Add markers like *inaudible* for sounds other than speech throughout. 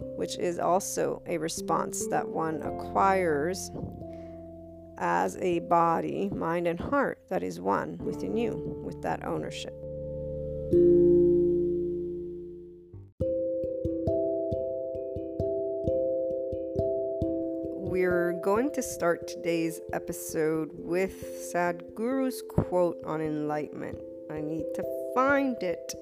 which is also a response that one acquires as a body, mind, and heart that is one within you with that ownership. We're going to start today's episode with Sadhguru's quote on enlightenment. I need to find it.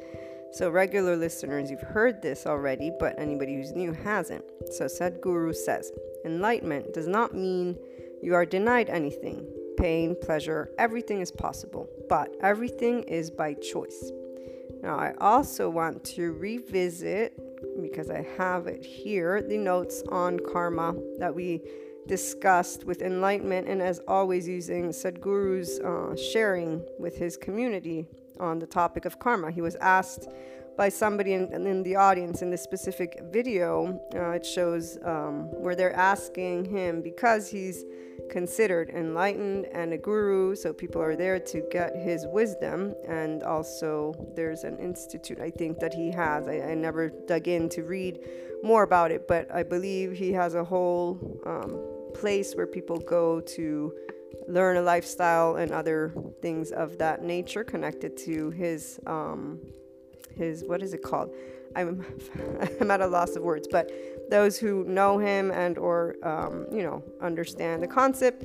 So, regular listeners, you've heard this already, but anybody who's new hasn't. So, Sadhguru says Enlightenment does not mean you are denied anything. Pain, pleasure, everything is possible, but everything is by choice. Now, I also want to revisit, because I have it here, the notes on karma that we discussed with enlightenment, and as always, using Sadhguru's uh, sharing with his community on the topic of karma. He was asked by somebody in, in the audience in this specific video. Uh, it shows um, where they're asking him because he's considered enlightened and a guru, so people are there to get his wisdom. And also, there's an institute I think that he has. I, I never dug in to read more about it, but I believe he has a whole um, place where people go to learn a lifestyle and other things of that nature connected to his um, his what is it called? I'm *laughs* I'm at a loss of words, but those who know him and or um, you know understand the concept,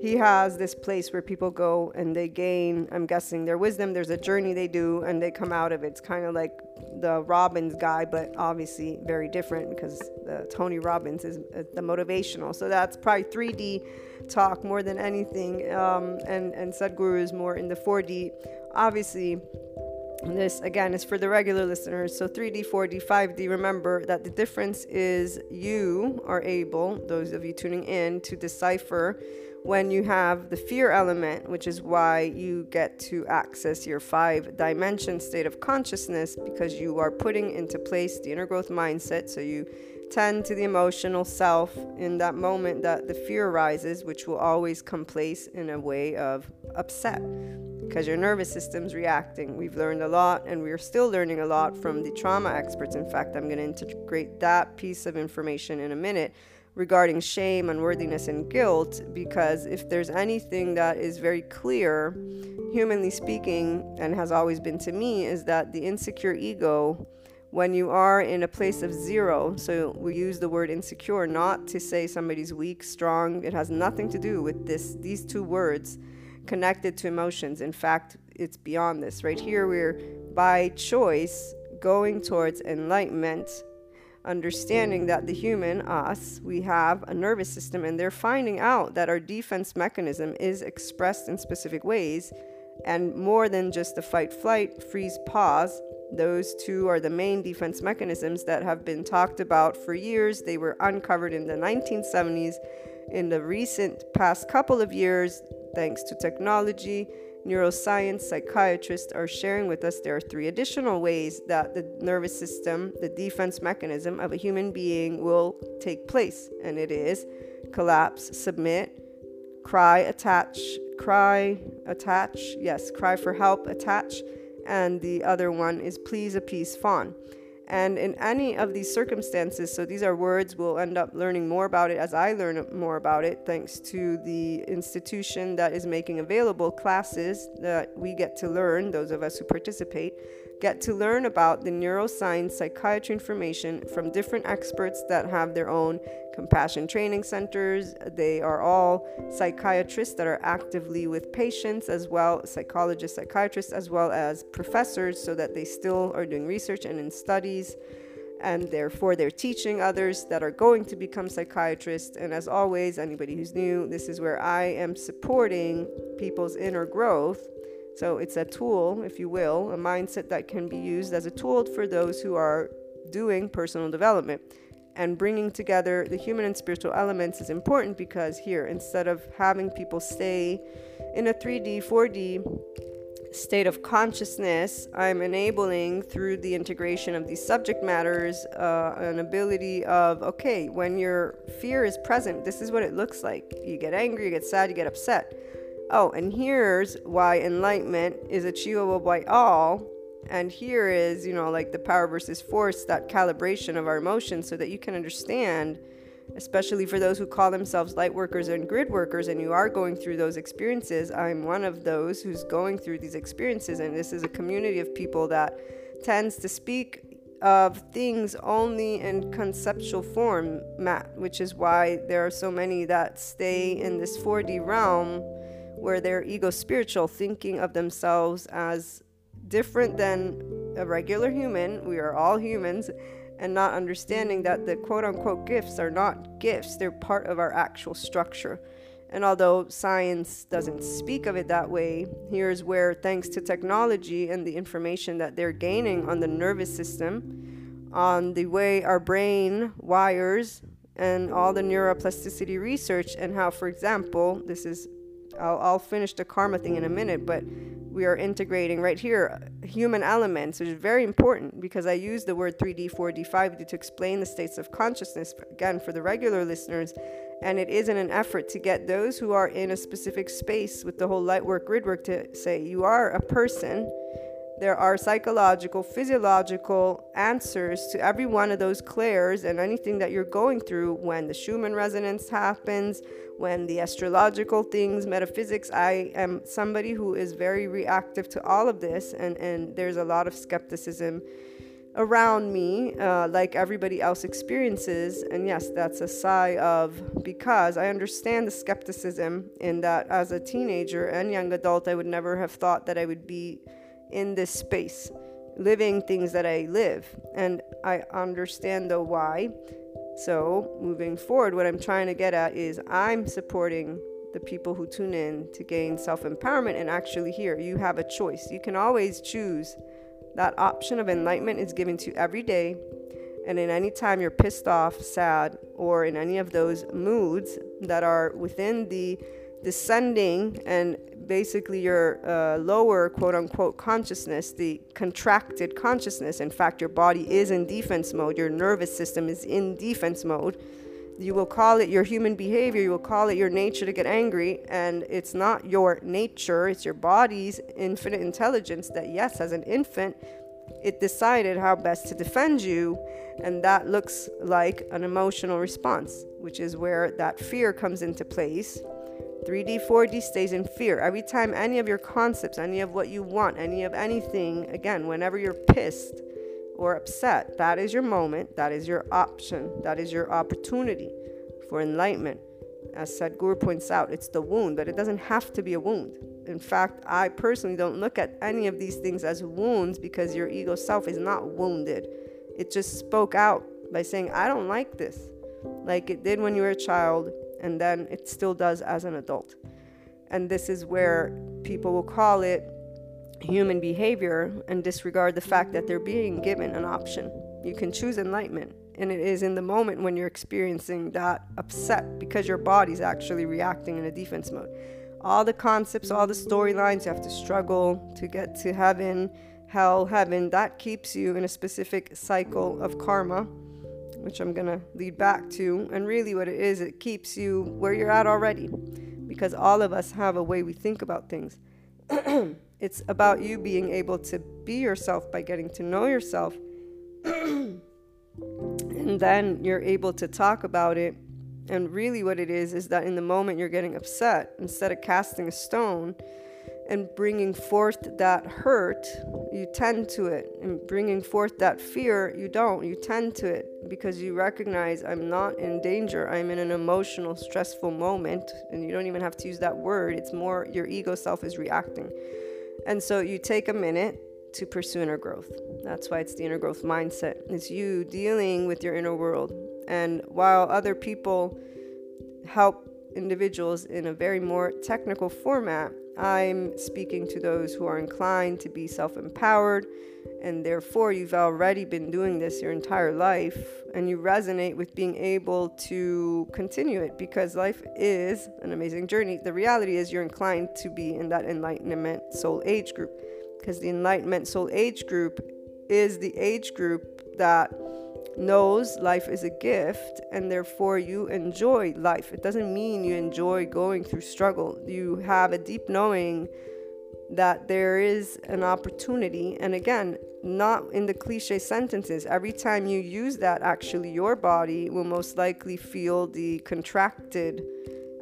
he has this place where people go and they gain. I'm guessing their wisdom. There's a journey they do and they come out of it. It's kind of like the Robbins guy, but obviously very different because Tony Robbins is uh, the motivational. So that's probably 3D talk more than anything, um, and and Sadhguru is more in the 4D. Obviously, this again is for the regular listeners. So 3D, 4D, 5D. Remember that the difference is you are able, those of you tuning in, to decipher when you have the fear element, which is why you get to access your five dimension state of consciousness because you are putting into place the inner growth mindset. So you tend to the emotional self in that moment that the fear arises, which will always come place in a way of upset because your nervous system's reacting. We've learned a lot and we're still learning a lot from the trauma experts. In fact, I'm going to integrate that piece of information in a minute regarding shame, unworthiness, and guilt because if there's anything that is very clear, humanly speaking, and has always been to me, is that the insecure ego, when you are in a place of zero, so we use the word insecure not to say somebody's weak, strong, it has nothing to do with this these two words connected to emotions. In fact, it's beyond this. Right here, we're by choice going towards enlightenment understanding that the human, us, we have a nervous system and they're finding out that our defense mechanism is expressed in specific ways and more than just the fight, flight, freeze, pause. Those two are the main defense mechanisms that have been talked about for years. They were uncovered in the 1970s. In the recent past couple of years, thanks to technology, neuroscience psychiatrists are sharing with us there are three additional ways that the nervous system, the defense mechanism of a human being, will take place. And it is collapse, submit, cry, attach, cry, attach, yes, cry for help, attach, and the other one is please, appease, fawn. And in any of these circumstances, so these are words, we'll end up learning more about it as I learn more about it, thanks to the institution that is making available classes that we get to learn, those of us who participate get to learn about the neuroscience psychiatry information from different experts that have their own compassion training centers. They are all psychiatrists that are actively with patients, as well psychologists, psychiatrists, as well as professors, so that they still are doing research and in studies. And therefore, they're teaching others that are going to become psychiatrists. And as always, anybody who's new, this is where I am supporting people's inner growth so it's a tool, if you will, a mindset that can be used as a tool for those who are doing personal development. And bringing together the human and spiritual elements is important because here, instead of having people stay in a 3D, 4D state of consciousness, I'm enabling through the integration of these subject matters uh, an ability of okay, when your fear is present, this is what it looks like. You get angry, you get sad, you get upset Oh, and here's why enlightenment is achievable by all. And here is, you know, like the power versus force, that calibration of our emotions so that you can understand, especially for those who call themselves light workers and grid workers, and you are going through those experiences. I'm one of those who's going through these experiences, and this is a community of people that tends to speak of things only in conceptual form, Matt, which is why there are so many that stay in this 4D realm where they're ego spiritual, thinking of themselves as different than a regular human. We are all humans, and not understanding that the quote unquote gifts are not gifts, they're part of our actual structure. And although science doesn't speak of it that way, here's where, thanks to technology and the information that they're gaining on the nervous system, on the way our brain wires, and all the neuroplasticity research, and how, for example, this is I'll, I'll finish the karma thing in a minute, but we are integrating right here human elements, which is very important because I use the word 3D, 4D, 5D to explain the states of consciousness, again, for the regular listeners. And it is in an effort to get those who are in a specific space with the whole light work, grid work to say, you are a person there are psychological, physiological answers to every one of those clairs and anything that you're going through when the Schumann resonance happens, when the astrological things, metaphysics. I am somebody who is very reactive to all of this, and, and there's a lot of skepticism around me, uh, like everybody else experiences. And yes, that's a sigh of because I understand the skepticism in that as a teenager and young adult, I would never have thought that I would be in this space, living things that I live. And I understand the why. So, moving forward, what I'm trying to get at is I'm supporting the people who tune in to gain self empowerment. And actually, here, you have a choice. You can always choose. That option of enlightenment is given to you every day. And in any time you're pissed off, sad, or in any of those moods that are within the descending and basically your uh, lower quote unquote consciousness, the contracted consciousness. In fact, your body is in defense mode, your nervous system is in defense mode. You will call it your human behavior, you will call it your nature to get angry, and it's not your nature, it's your body's infinite intelligence that, yes, as an infant, it decided how best to defend you, and that looks like an emotional response, which is where that fear comes into place 3D, 4D stays in fear. Every time any of your concepts, any of what you want, any of anything, again, whenever you're pissed or upset, that is your moment, that is your option, that is your opportunity for enlightenment. As Sadhguru points out, it's the wound, but it doesn't have to be a wound. In fact, I personally don't look at any of these things as wounds because your ego self is not wounded. It just spoke out by saying, I don't like this, like it did when you were a child and then it still does as an adult. And this is where people will call it human behavior and disregard the fact that they're being given an option. You can choose enlightenment, and it is in the moment when you're experiencing that upset because your body's actually reacting in a defense mode. All the concepts, all the storylines, you have to struggle to get to heaven, hell, heaven. That keeps you in a specific cycle of karma which I'm going to lead back to. And really, what it is, it keeps you where you're at already because all of us have a way we think about things. *clears throat* it's about you being able to be yourself by getting to know yourself *clears throat* and then you're able to talk about it. And really, what it is is that in the moment you're getting upset, instead of casting a stone, and bringing forth that hurt, you tend to it. And bringing forth that fear, you don't. You tend to it because you recognize I'm not in danger. I'm in an emotional, stressful moment. And you don't even have to use that word. It's more your ego self is reacting. And so you take a minute to pursue inner growth. That's why it's the inner growth mindset. It's you dealing with your inner world. And while other people help individuals in a very more technical format, I'm speaking to those who are inclined to be self empowered, and therefore you've already been doing this your entire life, and you resonate with being able to continue it because life is an amazing journey. The reality is, you're inclined to be in that enlightenment soul age group because the enlightenment soul age group is the age group that knows life is a gift and therefore you enjoy life. It doesn't mean you enjoy going through struggle. You have a deep knowing that there is an opportunity. And again, not in the cliche sentences. Every time you use that, actually, your body will most likely feel the contracted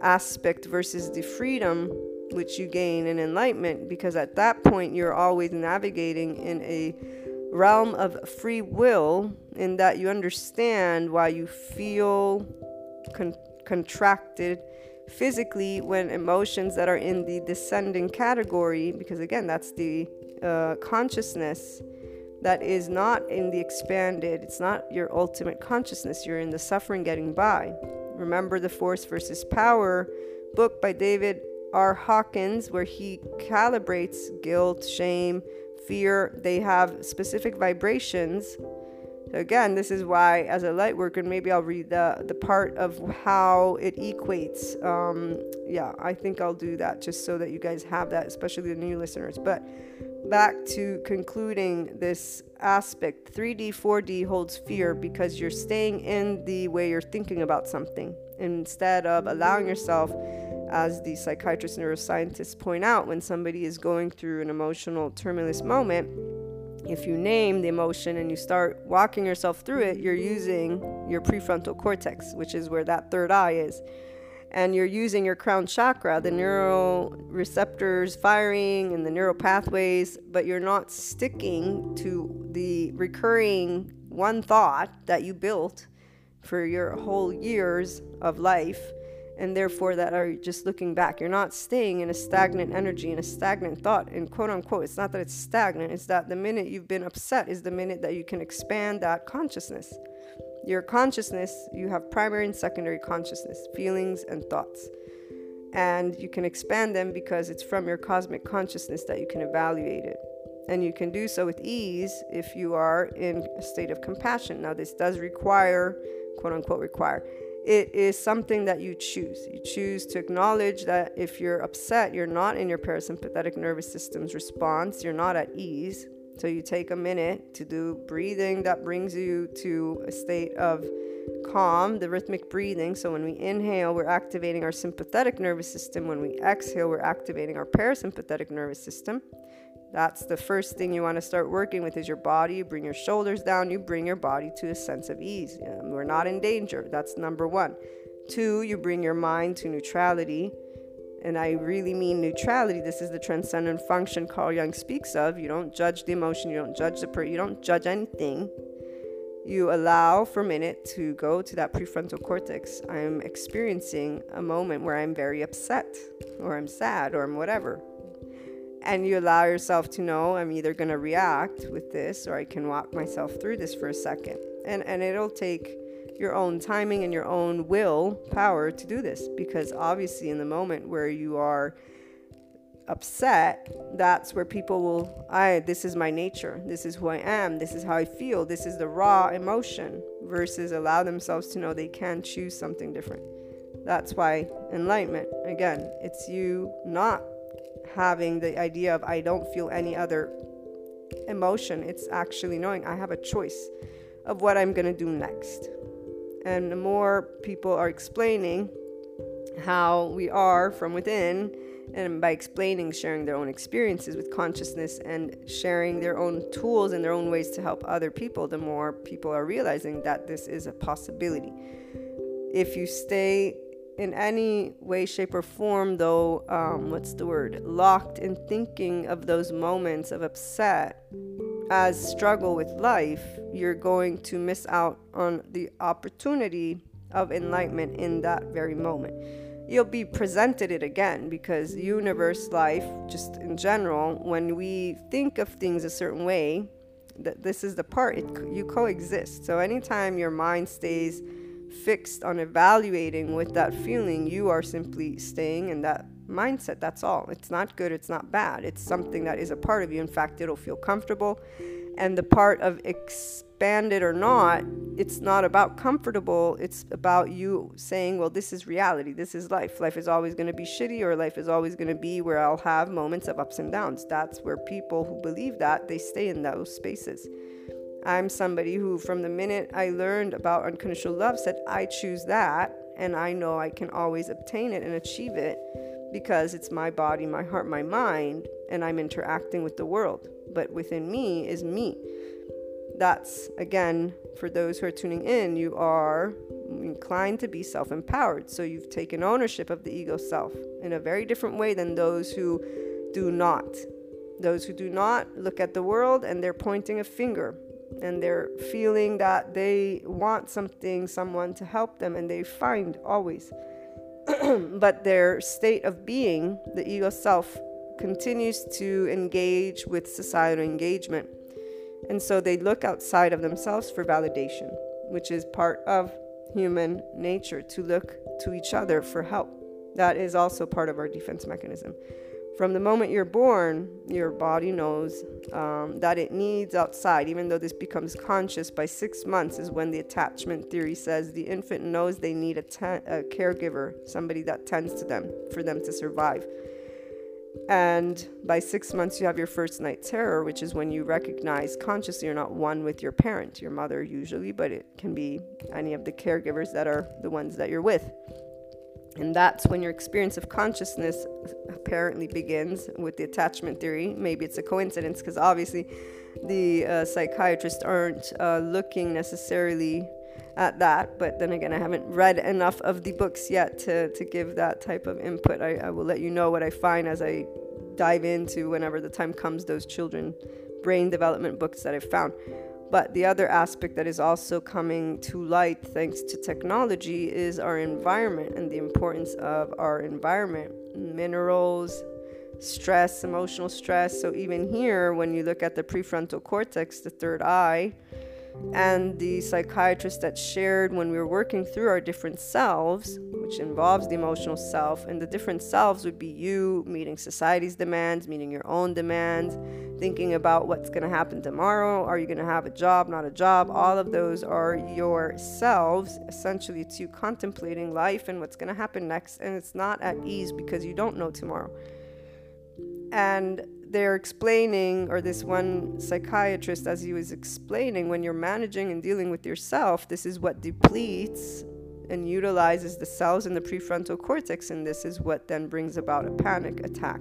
aspect versus the freedom which you gain in enlightenment because at that point you're always navigating in a realm of free will in that you understand why you feel con- contracted physically when emotions that are in the descending category, because again, that's the uh, consciousness that is not in the expanded, it's not your ultimate consciousness, you're in the suffering getting by. Remember the Force versus Power book by David R. Hawkins, where he calibrates guilt, shame, fear, they have specific vibrations. Again, this is why, as a light worker, maybe I'll read the the part of how it equates. Um, yeah, I think I'll do that just so that you guys have that, especially the new listeners. But back to concluding this aspect 3D, 4D holds fear because you're staying in the way you're thinking about something instead of allowing yourself as the psychiatrists neuroscientists point out, when somebody is going through an emotional tumultuous moment, if you name the emotion and you start walking yourself through it, you're using your prefrontal cortex, which is where that third eye is. And you're using your crown chakra, the neural receptors firing and the neural pathways, but you're not sticking to the recurring one thought that you built for your whole years of life and therefore that are just looking back. You're not staying in a stagnant energy, in a stagnant thought, and quote unquote. It's not that it's stagnant, it's that the minute you've been upset is the minute that you can expand that consciousness. Your consciousness, you have primary and secondary consciousness, feelings and thoughts. And you can expand them because it's from your cosmic consciousness that you can evaluate it. And you can do so with ease if you are in a state of compassion. Now, this does require, quote unquote, require it is something that you choose. You choose to acknowledge that if you're upset, you're not in your parasympathetic nervous system's response, you're not at ease. So you take a minute to do breathing that brings you to a state of calm, the rhythmic breathing. So when we inhale, we're activating our sympathetic nervous system. When we exhale, we're activating our parasympathetic nervous system. That's the first thing you want to start working with is your body. You bring your shoulders down, you bring your body to a sense of ease. we're not in danger. That's number one. Two, you bring your mind to neutrality. And I really mean neutrality. This is the transcendent function Carl Jung speaks of. You don't judge the emotion, you don't judge the person, you don't judge anything. You allow for a minute to go to that prefrontal cortex. I'm experiencing a moment where I'm very upset, or I'm sad, or I'm whatever and you allow yourself to know I'm either going to react with this or I can walk myself through this for a second. And and it'll take your own timing and your own will power to do this because obviously in the moment where you are upset that's where people will i this is my nature. This is who i am. This is how i feel. This is the raw emotion versus allow themselves to know they can choose something different. That's why enlightenment again it's you not having the idea of I don't feel any other emotion. It's actually knowing I have a choice of what I'm going to do next. And the more people are explaining how we are from within and by explaining, sharing their own experiences with consciousness and sharing their own tools and their own ways to help other people, the more people are realizing that this is a possibility. If you stay in any way, shape, or form, though, um, what's the word, locked in thinking of those moments of upset as struggle with life, you're going to miss out on the opportunity of enlightenment in that very moment. You'll be presented it again because universe life, just in general, when we think of things a certain way, that this is the part it, you coexist. So anytime your mind stays fixed on evaluating with that feeling, you are simply staying in that mindset. That's all. It's not good, it's not bad. It's something that is a part of you. In fact, it'll feel comfortable. And the part of expanded or not, it's not about comfortable. It's about you saying, well, this is reality. This is life. Life is always going to be shitty, or life is always going to be where I'll have moments of ups and downs. That's where people who believe that, they stay in those spaces. I'm somebody who, from the minute I learned about unconditional love, said, I choose that, and I know I can always obtain it and achieve it because it's my body, my heart, my mind, and I'm interacting with the world. But within me is me. That's, again, for those who are tuning in, you are inclined to be self empowered. So you've taken ownership of the ego self in a very different way than those who do not. Those who do not look at the world and they're pointing a finger and they're feeling that they want something, someone to help them, and they find always *clears throat* but their state of being, the ego self, continues to engage with societal engagement. And so they look outside of themselves for validation, which is part of human nature to look to each other for help. That is also part of our defense mechanism. From the moment you're born, your body knows um, that it needs outside, even though this becomes conscious by six months, is when the attachment theory says the infant knows they need a, a caregiver, somebody that tends to them for them to survive. And by six months, you have your first night terror, which is when you recognize consciously you're not one with your parent, your mother usually, but it can be any of the caregivers that are the ones that you're with. And that's when your experience of consciousness apparently begins with the attachment theory. Maybe it's a coincidence because obviously the uh, psychiatrists aren't uh, looking necessarily at that. But then again, I haven't read enough of the books yet to, to give that type of input. I, I will let you know what I find as I dive into whenever the time comes those children brain development books that I've found. But the other aspect that is also coming to light thanks to technology is our environment and the importance of our environment, minerals, stress, emotional stress. So, even here, when you look at the prefrontal cortex, the third eye, and the psychiatrist that shared when we were working through our different selves, which involves the emotional self, and the different selves would be you meeting society's demands, meeting your own demands, thinking about what's going to happen tomorrow. Are you going to have a job, not a job? All of those are your selves, essentially, to contemplating life and what's going to happen next. And it's not at ease because you don't know tomorrow. And they're explaining, or this one psychiatrist, as he was explaining, when you're managing and dealing with yourself, this is what depletes and utilizes the cells in the prefrontal cortex, and this is what then brings about a panic attack.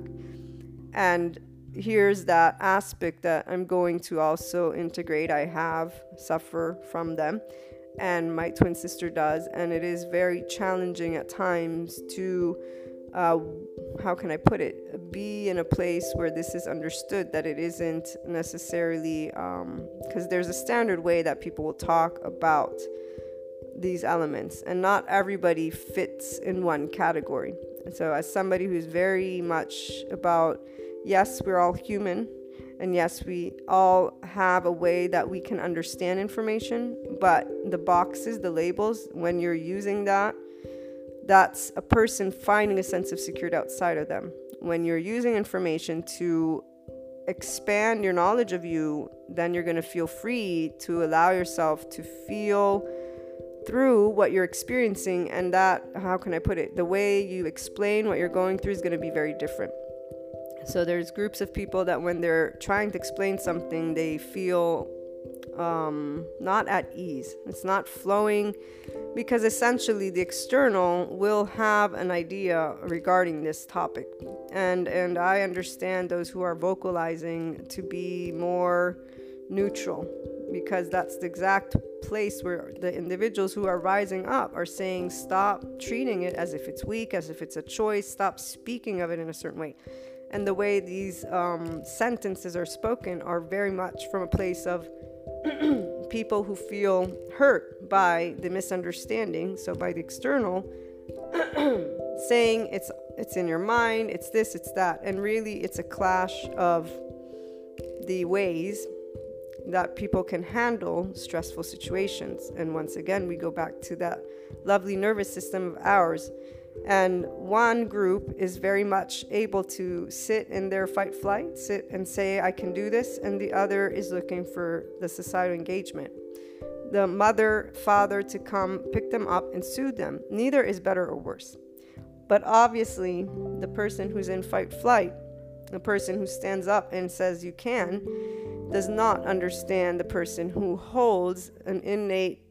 And here's that aspect that I'm going to also integrate. I have suffer from them, and my twin sister does, and it is very challenging at times to uh, how can I put it, be in a place where this is understood that it isn't necessarily, because um, there's a standard way that people will talk about these elements, and not everybody fits in one category. And so, as somebody who's very much about, yes, we're all human, and yes, we all have a way that we can understand information, but the boxes, the labels, when you're using that, that's a person finding a sense of security outside of them. When you're using information to expand your knowledge of you, then you're going to feel free to allow yourself to feel through what you're experiencing. And that, how can I put it? The way you explain what you're going through is going to be very different. So there's groups of people that when they're trying to explain something, they feel um, not at ease. It's not flowing because essentially the external will have an idea regarding this topic. And and i understand those who are vocalizing to be more neutral because that's the exact place where the individuals who are rising up are saying stop treating it as if it's weak as if it's a choice. Stop speaking of it in a certain way. And the way these um, sentences are spoken are very much from a place of *clears throat* people who feel hurt by the misunderstanding, so by the external, *clears throat* saying it's it's in your mind, it's this, it's that, and really it's a clash of the ways that people can handle stressful situations. And once again, we go back to that lovely nervous system of ours and one group is very much able to sit in their fight flight, sit and say, I can do this. And the other is looking for the societal engagement. The mother, father to come pick them up and soothe them. Neither is better or worse. But obviously, the person who's in fight flight, the person who stands up and says, You can, does not understand the person who holds an innate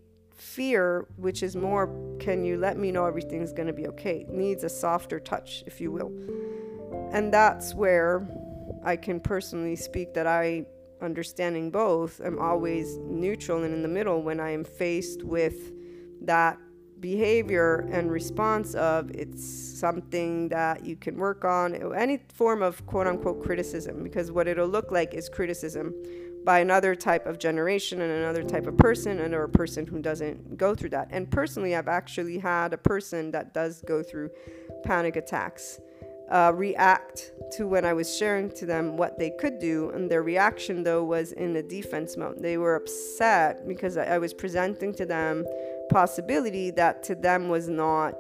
fear, which is more, can you let me know everything's going to be okay, needs a softer touch, if you will. And that's where I can personally speak that I, understanding both, am always neutral and in the middle when I am faced with that behavior and response of it's something that you can work on any form of quote unquote criticism because what it'll look like is criticism by another type of generation and another type of person and or a person who doesn't go through that. And personally, I've actually had a person that does go through panic attacks uh, react to when I was sharing to them what they could do. And their reaction, though, was in a defense mode. They were upset because I, I was presenting to them possibility that to them was not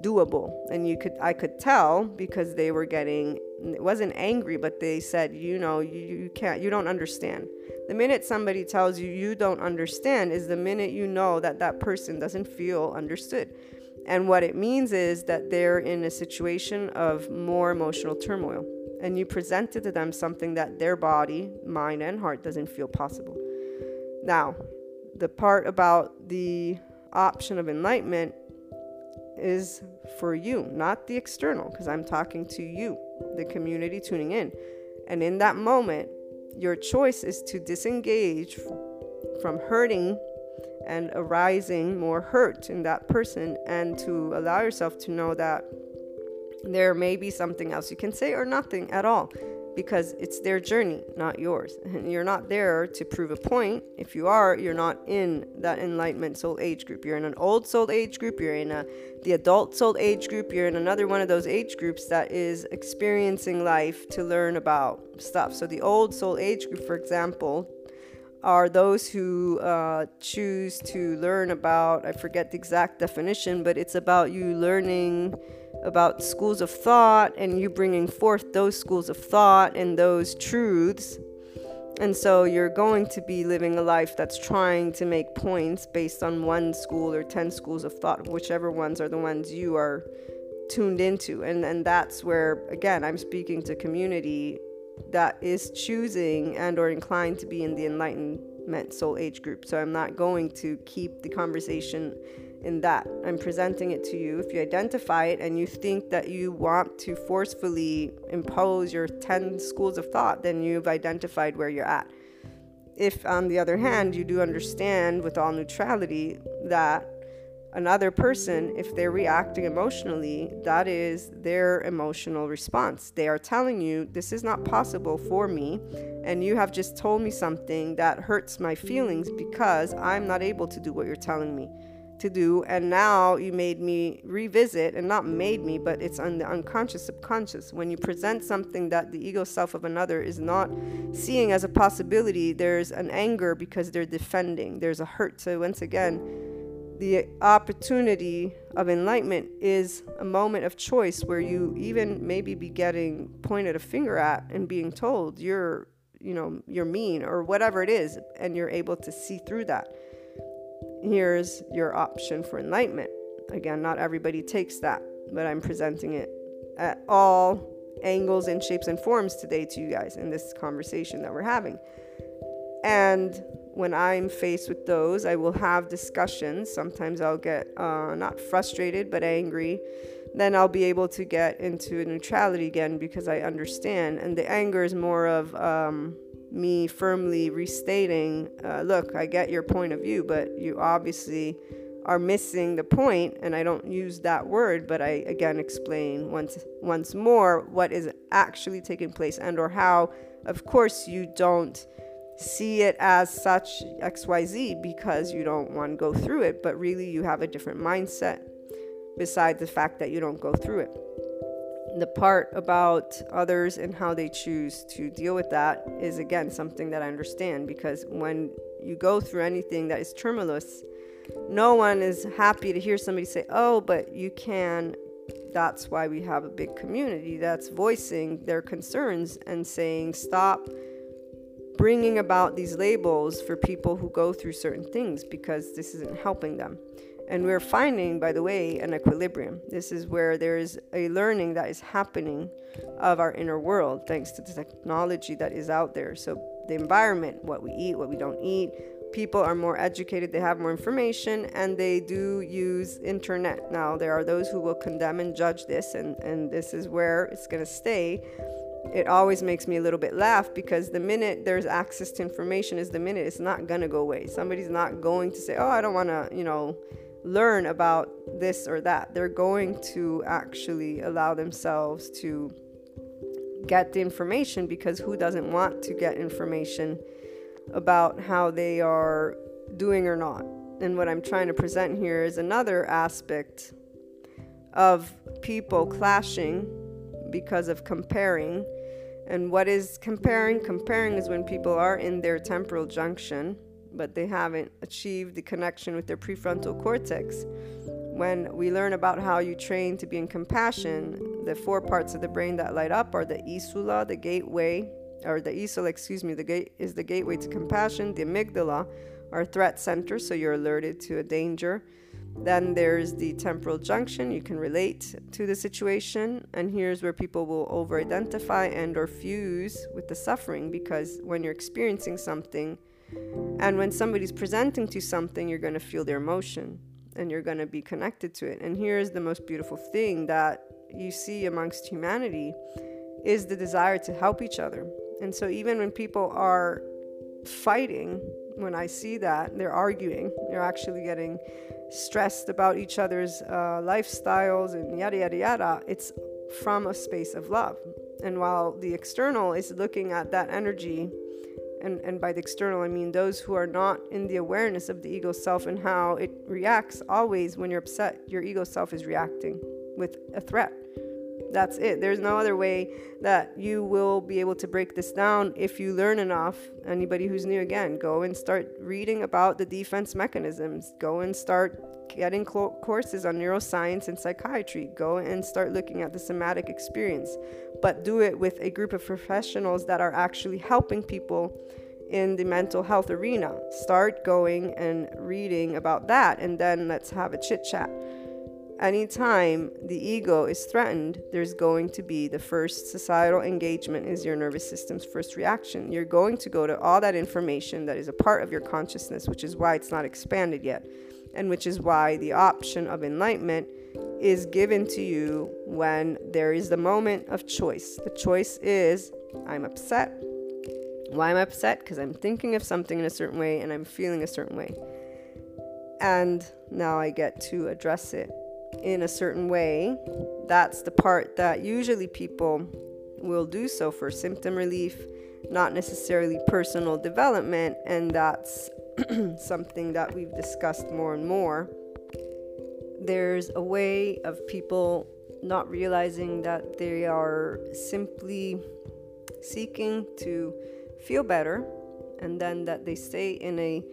doable and you could i could tell because they were getting it wasn't angry but they said you know you, you can't you don't understand. The minute somebody tells you you don't understand is the minute you know that that person doesn't feel understood. And what it means is that they're in a situation of more emotional turmoil and you presented to them something that their body mind and heart doesn't feel possible. Now the part about the option of enlightenment is for you, not the external, because I'm talking to you, the community tuning in. And in that moment, your choice is to disengage from hurting and arising more hurt in that person and to allow yourself to know that there may be something else you can say or nothing at all because it's their journey, not yours. And you're not there to prove a point. If you are, you're not in that enlightenment soul age group. You're in an old soul age group, you're in a the adult soul age group, you're in another one of those age groups that is experiencing life to learn about stuff. So the old soul age group, for example, are those who uh, choose to learn about, I forget the exact definition, but it's about you learning about schools of thought and you bringing forth those schools of thought and those truths. And so you're going to be living a life that's trying to make points based on one school or 10 schools of thought, whichever ones are the ones you are tuned into. And, and that's where, again, I'm speaking to community that is choosing and or inclined to be in the enlightenment soul age group. So I'm not going to keep the conversation in that. I'm presenting it to you. If you identify it and you think that you want to forcefully impose your 10 schools of thought, then you've identified where you're at. If, on the other hand, you do understand with all neutrality that another person, if they're reacting emotionally, that is their emotional response. They are telling you, This is not possible for me, and you have just told me something that hurts my feelings because I'm not able to do what you're telling me to do and now you made me revisit and not made me but it's on the unconscious subconscious. When you present something that the ego self of another is not seeing as a possibility there's an anger because they're defending. There's a hurt. So once again the opportunity of enlightenment is a moment of choice where you even maybe be getting pointed a finger at and being told you're you know you're mean or whatever it is and you're able to see through that here's your option for enlightenment. Again, not everybody takes that, but I'm presenting it at all angles and shapes and forms today to you guys in this conversation that we're having. And when I'm faced with those, I will have discussions. Sometimes I'll get uh, not frustrated but angry. Then I'll be able to get into neutrality again because I understand. And the anger is more of um, me firmly restating uh, look, I get your point of view, but you obviously are missing the point and I don't use that word but I again explain once once more what is actually taking place and or how of course you don't see it as such xyz because you don't want to go through it but really you have a different mindset besides the fact that you don't go through it the part about others and how they choose to deal with that is again something that I understand because when you go through anything that is tremulous, no one is happy to hear somebody say, Oh, but you can. That's why we have a big community that's voicing their concerns and saying, Stop bringing about these labels for people who go through certain things because this isn't helping them. And we're finding, by the way, an equilibrium. This is where there's a learning that is happening of our inner world thanks to the technology that is out there. So, the environment, what we eat, what we don't eat, people are more educated, they have more information, and they do use internet. Now, there are those who will condemn and judge this, and, and this is where it's going to stay. It always makes me a little bit laugh because the minute there's access to information is the minute it's not going to go away. Somebody's not going to say, oh, I don't want to, you know, learn about this or that. They're going to actually allow themselves to get the information because who doesn't want to get information about how they are doing or not? And what I'm trying to present here is another aspect of people clashing because of comparing. And what is comparing? Comparing is when people are in their temporal junction but they haven't achieved the connection with their prefrontal cortex. When we learn about how you train to be in compassion, the four parts of the brain that light up are the insula, the gateway, or the insula, excuse me, the gate is the gateway to compassion, the amygdala, our threat center, so you're alerted to a danger. Then there's the temporal junction, you can relate to the situation, and here's where people will over identify and or fuse with the suffering because when you're experiencing something, and when somebody's presenting to something, you're going to feel their emotion and you're going to be connected to it. And here's the most beautiful thing that you see amongst humanity is the desire to help each other. And so even when people are fighting, when I see that, they're arguing, they're actually getting stressed about each other's uh, lifestyles and yada, yada, yada, it's from a space of love. And while the external is looking at that energy and, and by the external, I mean those who are not in the awareness of the ego self and how it reacts always when you're upset. Your ego self is reacting with a threat. That's it. There's no other way that you will be able to break this down if you learn enough. Anybody who's new again, go and start reading about the defense mechanisms. Go and start getting courses on neuroscience and psychiatry. Go and start looking at the somatic experience, but do it with a group of professionals that are actually helping people in the mental health arena. Start going and reading about that, and then let's have a chit chat. Anytime the ego is threatened, there's going to be the first societal engagement is your nervous system's first reaction. You're going to go to all that information that is a part of your consciousness, which is why it's not expanded yet and which is why the option of enlightenment is given to you when there is the moment of choice. The choice is I'm upset. Why am I upset? Because I'm thinking of something in a certain way and I'm feeling a certain way. And now I get to address it in a certain way. That's the part that usually people will do so for symptom relief, not necessarily personal development. And that's *clears throat* something that we've discussed more and more. There's a way of people not realizing that they are simply seeking to feel better and then that they stay in a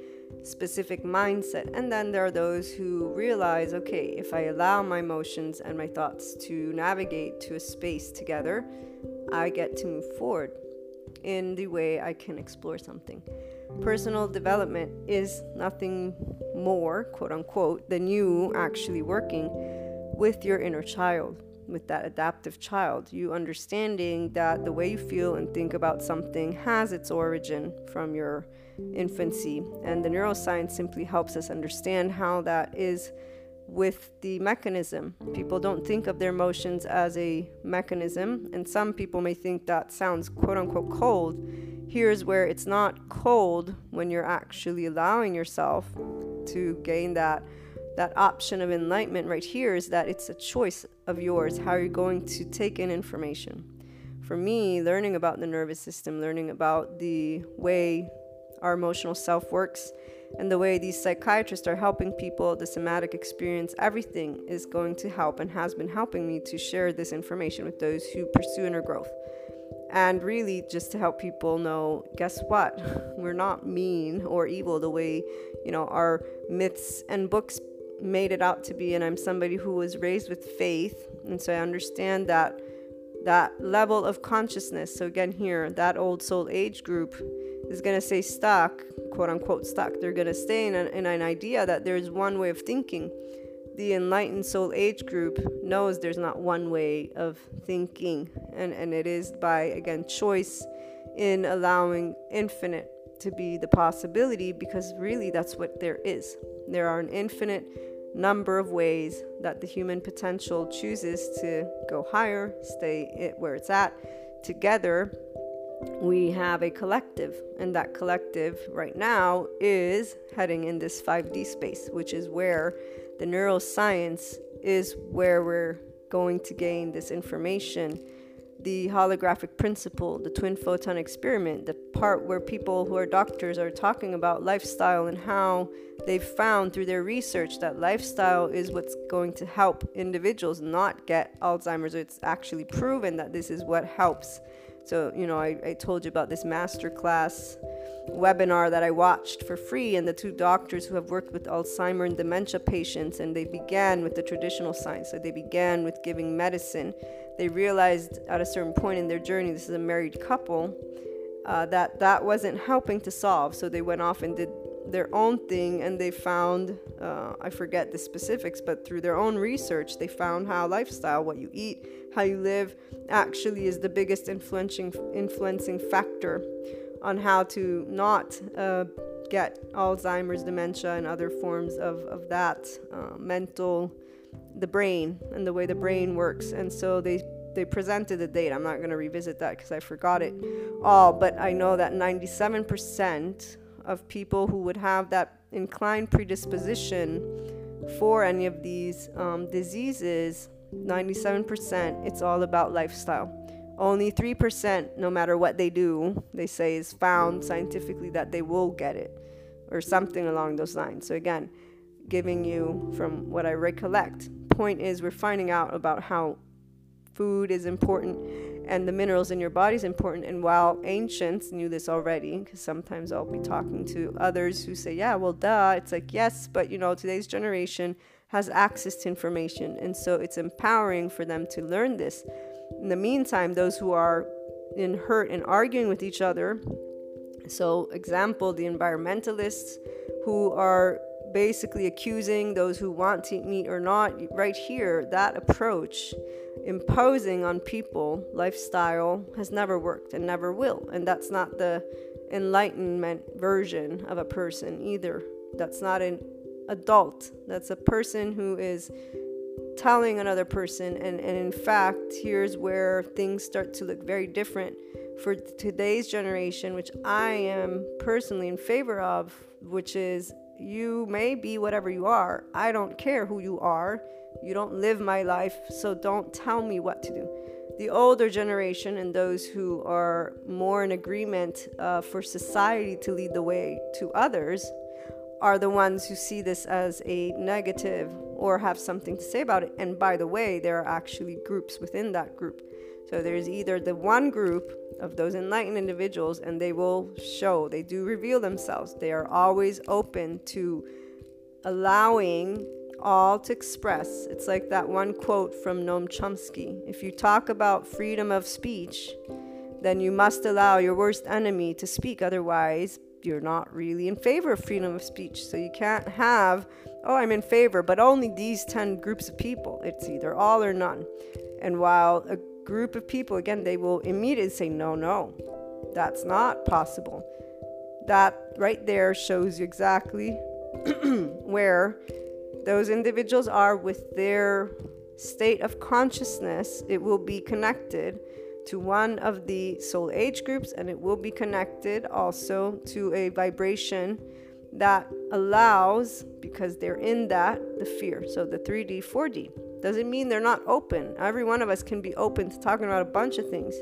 specific mindset. And then there are those who realize okay, if I allow my emotions and my thoughts to navigate to a space together, I get to move forward in the way I can explore something personal development is nothing more, quote unquote, than you actually working with your inner child. with that adaptive child. You understanding that the way you feel and think about something has its origin from your infancy. And the neuroscience simply helps us understand how that is with the mechanism. People don't think of their emotions as a mechanism, and some people may think that sounds quote unquote cold. Here's where it's not cold when you're actually allowing yourself to gain that that option of enlightenment right here is that it's a choice of yours how you're going to take in information. For me, learning about the nervous system, learning about the way our emotional self works, and the way these psychiatrists are helping people, the somatic experience, everything is going to help and has been helping me to share this information with those who pursue inner growth. And really, just to help people know guess what? *laughs* We're not mean or evil the way, you know, our myths and books made it out to be. And I'm somebody who was raised with faith. And so I understand that that level of consciousness. So, again, here, that old soul age group is going to stay stuck, quote unquote stuck. They're going to stay in an, in an idea that there's one way of thinking. The enlightened soul age group knows there's not one way of thinking, and, and it is by, again, choice in allowing infinite to be the possibility because really that's what there is. There are an infinite number of ways that the human potential chooses to go higher, stay it where it's at, together we have a collective, and that collective right now is heading in this 5D space, which is where the neuroscience is where we're going to gain this information. The holographic principle, the twin photon experiment, the part where people who are doctors are talking about lifestyle and how they've found through their research that lifestyle is what's going to help individuals not get Alzheimer's. It's actually proven that this is what helps so, you know, I, I told you about this masterclass webinar that I watched for free, and the two doctors who have worked with Alzheimer and dementia patients, and they began with the traditional science. So they began with giving medicine. They realized at a certain point in their journey, this is a married couple, uh, that that wasn't helping to solve. So they went off and did their own thing and they found uh, i forget the specifics but through their own research they found how lifestyle what you eat how you live actually is the biggest influencing influencing factor on how to not uh, get alzheimer's dementia and other forms of, of that uh, mental the brain and the way the brain works. And so they they presented the data. I'm not going to revisit that because i forgot it all but i know that 97% of people who would have that inclined predisposition for any of these um, diseases, 97%, it's all about lifestyle. Only 3%, no matter what they do, they say is found scientifically that they will get it or something along those lines. So, again, giving you from what I recollect, point is we're finding out about how food is important and the minerals in your body is important. And while ancients knew this already, because sometimes I'll be talking to others who say, yeah, well, duh, it's like, yes, but you know, today's generation has access to information. And so it's empowering for them to learn this. In the meantime, those who are in hurt and arguing with each other, so example, the environmentalists who are basically accusing those who want to eat meat or not, right here, that approach imposing on people lifestyle has never worked and never will. And that's not the enlightenment version of a person either. That's not an adult. That's a person who is telling another person. And, and in fact, here's where things start to look very different for today's generation, which I am personally in favor of, which is you may be whatever you are. I don't care who you are. You don't live my life, so don't tell me what to do. The older generation and those who are more in agreement uh, for society to lead the way to others are the ones who see this as a negative or have something to say about it. And by the way, there are actually groups within that group. So there's either the one group of those enlightened individuals, and they will show, they do reveal themselves. They are always open to allowing all to express. It's like that one quote from Noam Chomsky If you talk about freedom of speech, then you must allow your worst enemy to speak. Otherwise, you're not really in favor of freedom of speech. So you can't have, oh, I'm in favor, but only these 10 groups of people. It's either all or none. And while a group of people, again, they will immediately say, no, no, that's not possible. That right there shows you exactly *clears throat* where those individuals are with their state of consciousness. It will be connected to one of the soul age groups and it will be connected also to a vibration that allows because they're in that the fear. So the 3d 4d doesn't mean they're not open. Every one of us can be open to talking about a bunch of things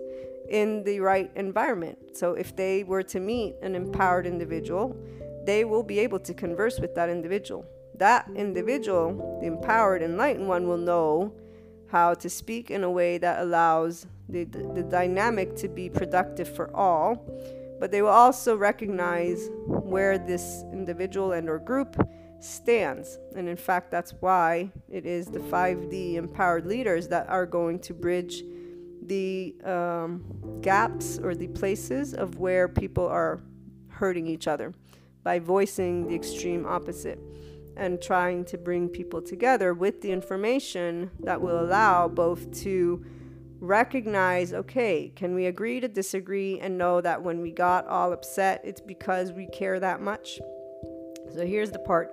in the right environment. So if they were to meet an empowered individual they will be able to converse with that individual. That individual the empowered enlightened one will know how to speak in a way that allows the, the, dynamic to be productive for all but they will also recognize where this individual and or group stands. And in fact that's why it is the 5d empowered leaders that are going to bridge the um, gaps or the places of where people are hurting each other by voicing the extreme opposite and trying to bring people together with the information that will allow both to recognize okay, can we agree to disagree and know that when we got all upset, it's because we care that much? So here's the part.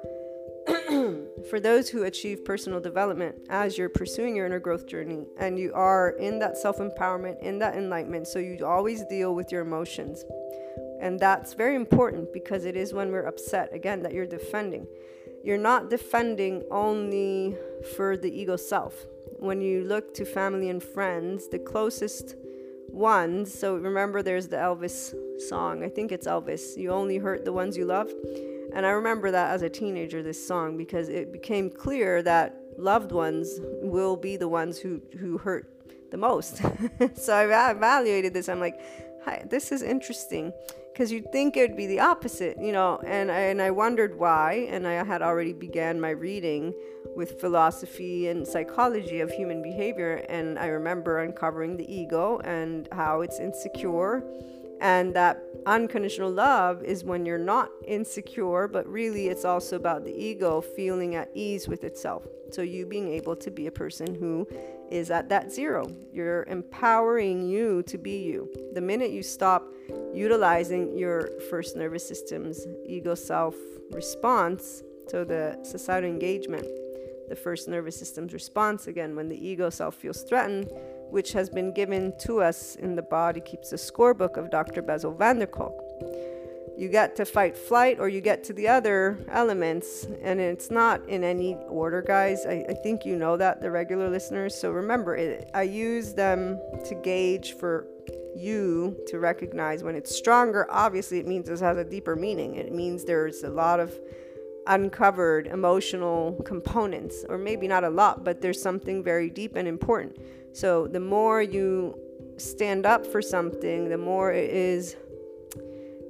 *clears throat* For those who achieve personal development as you're pursuing your inner growth journey and you are in that self empowerment, in that enlightenment, so you always deal with your emotions. And that's very important because it is when we're upset, again, that you're defending you're not defending only for the ego self. When you look to family and friends, the closest ones, so remember there's the Elvis song, I think it's Elvis, you only hurt the ones you love. And I remember that as a teenager, this song, because it became clear that loved ones will be the ones who, who hurt the most. *laughs* so I evaluated this. I'm like, Hi, this is interesting because you'd think it would be the opposite, you know. And I, and I wondered why. And I had already began my reading with philosophy and psychology of human behavior. And I remember uncovering the ego and how it's insecure. And that unconditional love is when you're not insecure, but really it's also about the ego feeling at ease with itself. So you being able to be a person who is at that zero. You're empowering you to be you. The minute you stop utilizing your first nervous system's ego self response, so the societal engagement, the first nervous system's response again when the ego self feels threatened, which has been given to us in the body keeps a scorebook of Dr. Bessel van der Kolk. You get to fight flight or you get to the other elements and it's not in any order guys. I, I think you know that the regular listeners. So remember it, i use them to gauge for you to recognize. When it's stronger obviously it means this has a deeper meaning. It means there's a lot of uncovered emotional components or maybe not a lot but there's something very deep and important so the more you stand up for something the more it is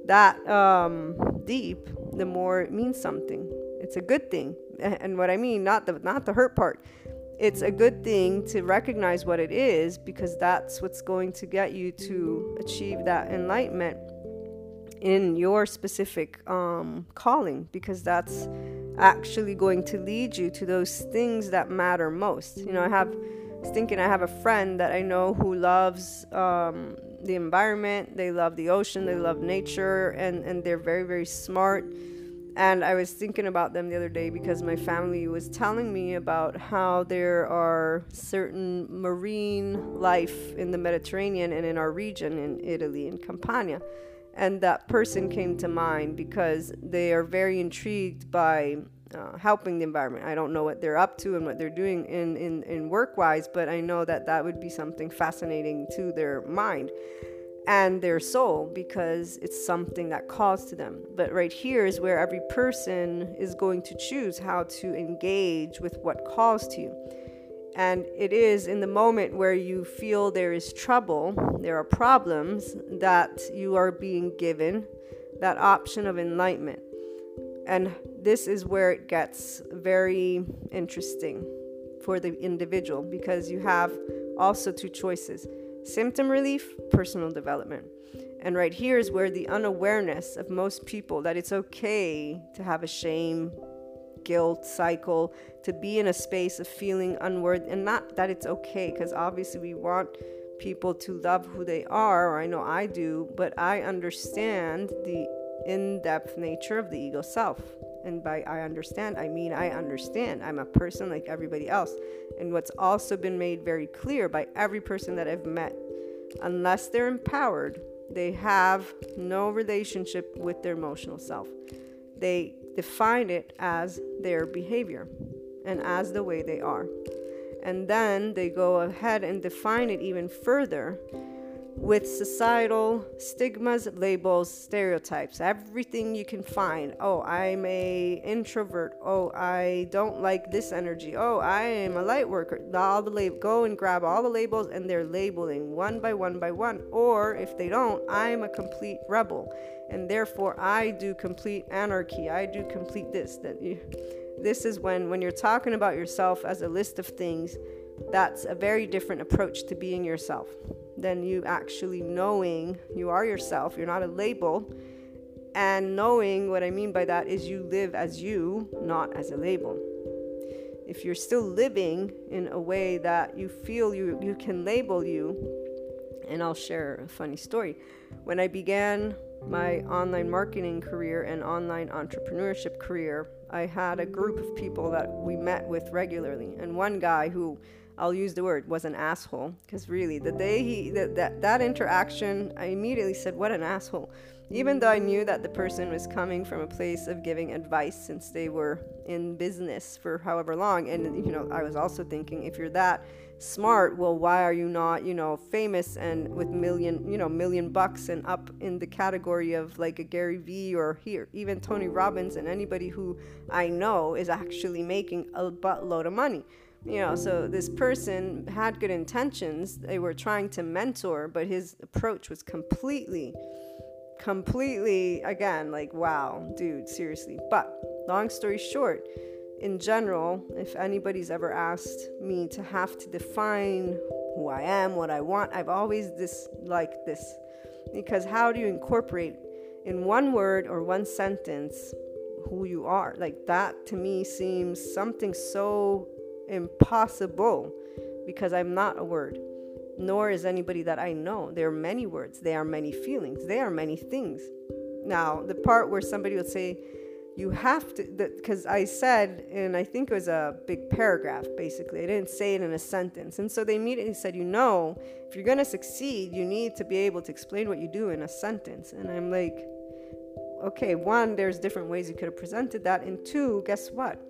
that um, deep, the more it means something. It's a good thing. And what I mean, not the not the hurt part. It's a good thing to recognize what it is because that's what's going to get you to achieve that enlightenment in your specific um, calling because that's actually going to lead you to those things that matter most. You know, I have was thinking I have a friend that I know who loves um, the environment, they love the ocean, they love nature, and, and they're very, very smart. And I was thinking about them the other day because my family was telling me about how there are certain marine life in the Mediterranean and in our region in Italy, in Campania. And that person came to mind because they are very intrigued by uh, helping the environment. I don't know what they're up to and what they're doing in, in, in work wise, but I know that that would be something fascinating to their mind and their soul because it's something that calls to them. But right here is where every person is going to choose how to engage with what calls to you. And it is in the moment where you feel there is trouble, there are problems, that you are being given that option of enlightenment. And this is where it gets very interesting for the individual because you have also two choices symptom relief, personal development. And right here is where the unawareness of most people that it's okay to have a shame guilt cycle, to be in a space of feeling unworthy. And not that it's okay, because obviously we want people to love who they are, or I know I do, but I understand the in depth nature of the ego self. And by I understand, I mean I understand. I'm a person like everybody else. And what's also been made very clear by every person that I've met, unless they're empowered, they have no relationship with their emotional self. They define it as their behavior and as the way they are. And then they go ahead and define it even further with societal stigmas, labels, stereotypes, everything you can find. Oh, I'm a introvert. Oh, I don't like this energy. Oh, I am a light worker. All the lab- go and grab all the labels and they're labeling one by one by one. Or if they don't, I'm a complete rebel, and therefore I do complete anarchy. I do complete this. That you. This is when when you're talking about yourself as a list of things. That's a very different approach to being yourself than you actually knowing you are yourself. You're not a label. And knowing what I mean by that is you live as you, not as a label. If you're still living in a way that you feel you, you can label you, and I'll share a funny story. When I began my online marketing career and online entrepreneurship career, I had a group of people that we met with regularly. And one guy who I'll use the word, was an asshole. Because really, the day he, that, that, interaction, I immediately said, what an asshole. Even though I knew that the person was coming from a place of giving advice since they were in business for however long. And, you know, I was also thinking, if you're that smart, well, why are you not, you know, famous and with million, you know, million bucks and up in the category of like a Gary Vee or here, even Tony Robbins and anybody who I know is actually making a buttload of money you know so this person had good intentions. They were trying to mentor but his approach was completely completely again like wow dude seriously. But long story short in general if anybody's ever asked me to have to define who i am what i want i've always disliked this. Because how do you incorporate in one word or one sentence who you are? Like that to me seems something so impossible because I'm not a word, nor is anybody that I know. There are many words, there are many feelings, there are many things. Now, the part where somebody would say, you have to, because I said, and I think it was a big paragraph basically, I didn't say it in a sentence. And so they immediately said, you know, if you're going to succeed, you need to be able to explain what you do in a sentence. And I'm like, okay, one, there's different ways you could have presented that. And two, guess what?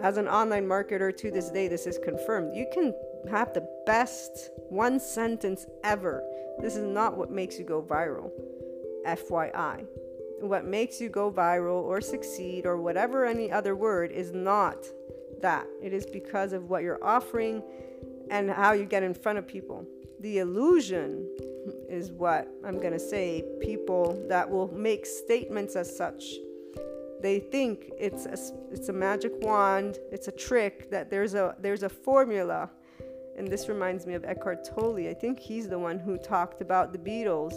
As an online marketer to this day, this is confirmed. You can have the best one sentence ever. This is not what makes you go viral. FYI. What makes you go viral or succeed or whatever any other word is not that. It is because of what you're offering and how you get in front of people. The illusion is what I'm going to say people that will make statements as such they think it's a, it's a magic wand, it's a trick that there's a there's a formula. And this reminds me of Eckhart Tolle. I think he's the one who talked about the Beatles.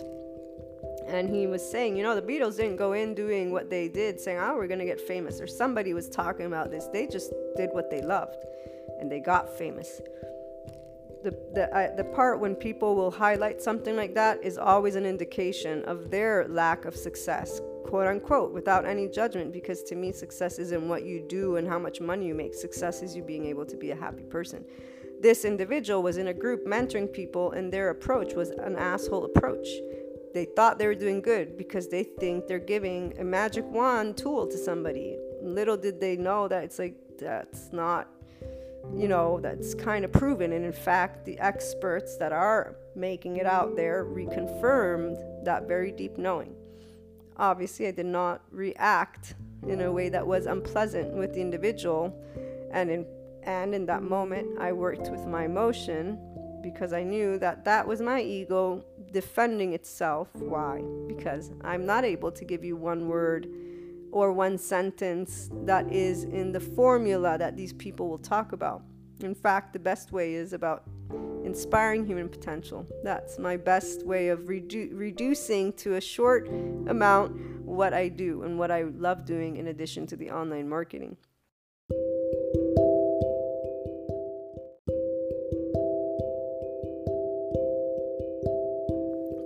And he was saying, you know, the Beatles didn't go in doing what they did, saying, oh, we're going to get famous. Or somebody was talking about this. They just did what they loved and they got famous. The, the, uh, the part when people will highlight something like that is always an indication of their lack of success quote unquote, without any judgment, because to me, success isn't what you do and how much money you make. Success is you being able to be a happy person. This individual was in a group mentoring people, and their approach was an asshole approach. They thought they were doing good because they think they're giving a magic wand tool to somebody. Little did they know that it's like, that's not you know, that's kind of proven. And in fact, the experts that are making it out there reconfirmed that very deep knowing. Obviously, I did not react in a way that was unpleasant with the individual, and in and in that moment, I worked with my emotion because I knew that that was my ego defending itself. Why? Because I'm not able to give you one word or one sentence that is in the formula that these people will talk about. In fact, the best way is about inspiring human potential. That's my best way of redu- reducing to a short amount what I do and what I love doing in addition to the online marketing.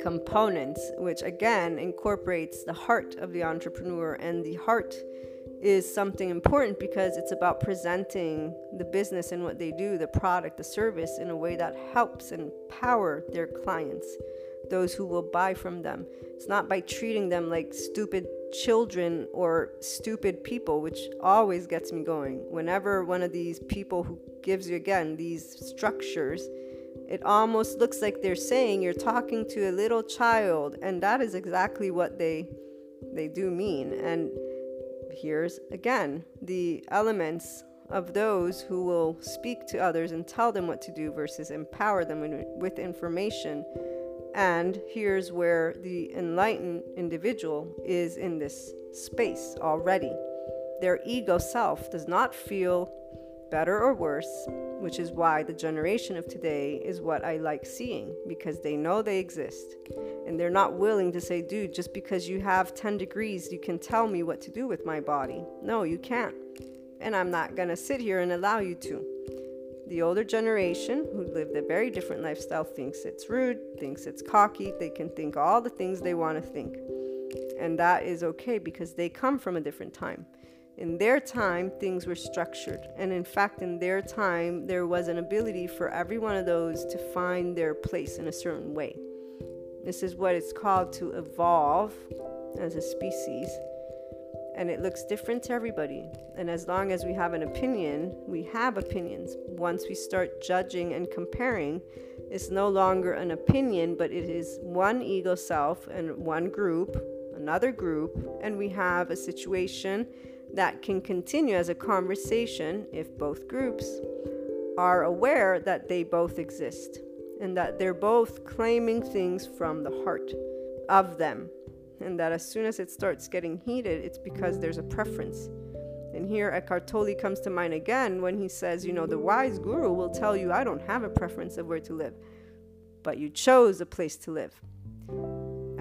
Components, which again incorporates the heart of the entrepreneur and the heart is something important because it's about presenting the business and what they do, the product, the service, in a way that helps and empower their clients, those who will buy from them. It's not by treating them like stupid children or stupid people, which always gets me going. Whenever one of these people who gives you again these structures, it almost looks like they're saying you're talking to a little child, and that is exactly what they they do mean. And here's again the elements of those who will speak to others and tell them what to do versus empower them with information. And here's where the enlightened individual is in this space already. Their ego self does not feel better or worse, which is why the generation of today is what I like seeing because they know they exist and they're not willing to say, dude, just because you have 10 degrees, you can tell me what to do with my body. No, you can't. And I'm not going to sit here and allow you to. The older generation who lived a very different lifestyle thinks it's rude, thinks it's cocky, they can think all the things they want to think. And that is okay because they come from a different time. In their time, things were structured. And in fact, in their time, there was an ability for every one of those to find their place in a certain way. This is what it's called to evolve as a species. And it looks different to everybody. And as long as we have an opinion, we have opinions. Once we start judging and comparing, it's no longer an opinion, but it is one ego self and one group, another group, and we have a situation that can continue as a conversation if both groups are aware that they both exist and that they're both claiming things from the heart of them. And that as soon as it starts getting heated, it's because there's a preference. And here Eckhart Tolle comes to mind again when he says, you know, the wise guru will tell you, I don't have a preference of where to live, but you chose a place to live.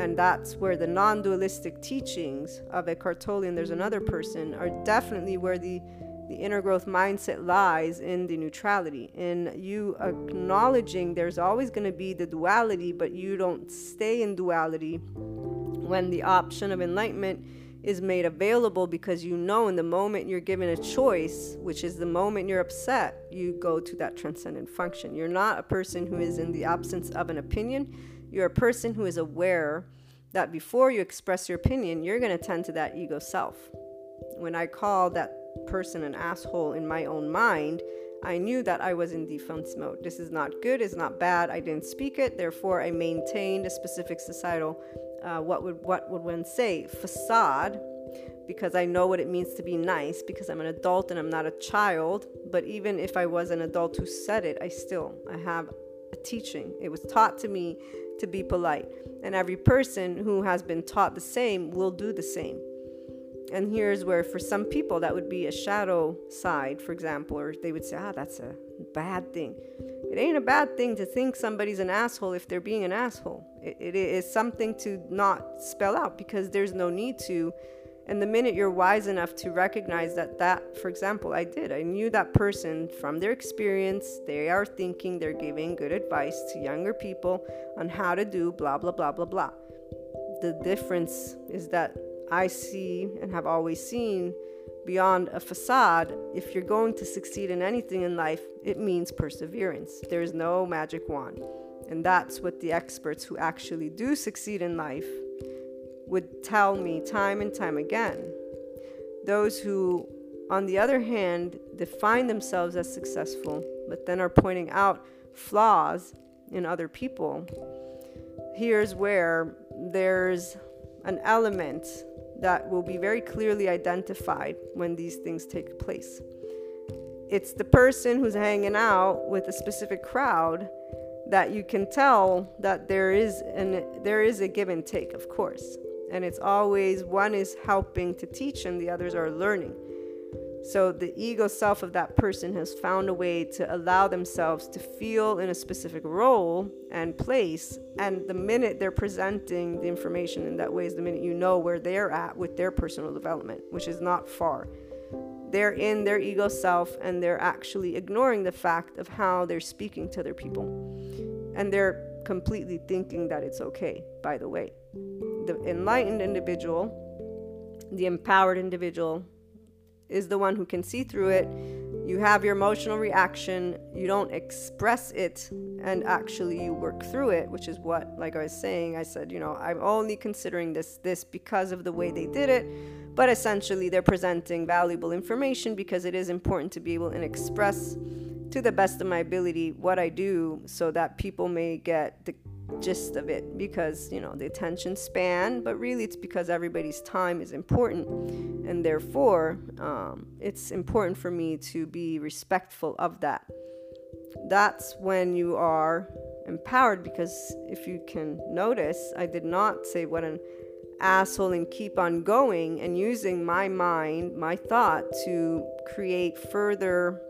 And that's where the non dualistic teachings of Eckhart Tolle and there's another person are definitely where the, the inner growth mindset lies in the neutrality, in you acknowledging there's always going to be the duality, but you don't stay in duality when the option of enlightenment is made available because you know in the moment you're given a choice, which is the moment you're upset, you go to that transcendent function. You're not a person who is in the absence of an opinion you're a person who is aware that before you express your opinion, you're going to tend to that ego self. When I called that person an asshole in my own mind, I knew that I was in defense mode. This is not good, it's not bad. I didn't speak it, therefore I maintained a specific societal uh, what would what would one say facade because I know what it means to be nice because I'm an adult and I'm not a child. But even if I was an adult who said it, I still I have a teaching. It was taught to me to be polite. And every person who has been taught the same will do the same. And here's where, for some people, that would be a shadow side, for example, or they would say, ah, that's a bad thing. It ain't a bad thing to think somebody's an asshole if they're being an asshole. it, it is something to not spell out because there's no need to and the minute you're wise enough to recognize that that, for example, I did. I knew that person from their experience. They are thinking, they're giving good advice to younger people on how to do blah, blah, blah, blah, blah. The difference is that I see and have always seen beyond a facade, if you're going to succeed in anything in life, it means perseverance. There's no magic wand. And that's what the experts who actually do succeed in life would tell me time and time again. Those who, on the other hand, define themselves as successful, but then are pointing out flaws in other people, here's where there's an element that will be very clearly identified when these things take place. It's the person who's hanging out with a specific crowd that you can tell that there is an there is a give and take, of course and it's always one is helping to teach and the others are learning. So the ego self of that person has found a way to allow themselves to feel in a specific role and place. And the minute they're presenting the information in that way is the minute you know where they're at with their personal development, which is not far. They're in their ego self and they're actually ignoring the fact of how they're speaking to other people. And they're completely thinking that it's okay, by the way. The enlightened individual, the empowered individual, is the one who can see through it. You have your emotional reaction, you don't express it, and actually you work through it, which is what, like I was saying, I said, you know, I'm only considering this this because of the way they did it, but essentially they're presenting valuable information because it is important to be able to express to the best of my ability what I do so that people may get the gist of it because you know the attention span but really it's because everybody's time is important. And therefore um, it's important for me to be respectful of that. That's when you are empowered because if you can notice i did not say what an asshole and keep on going and using my mind my thought to create further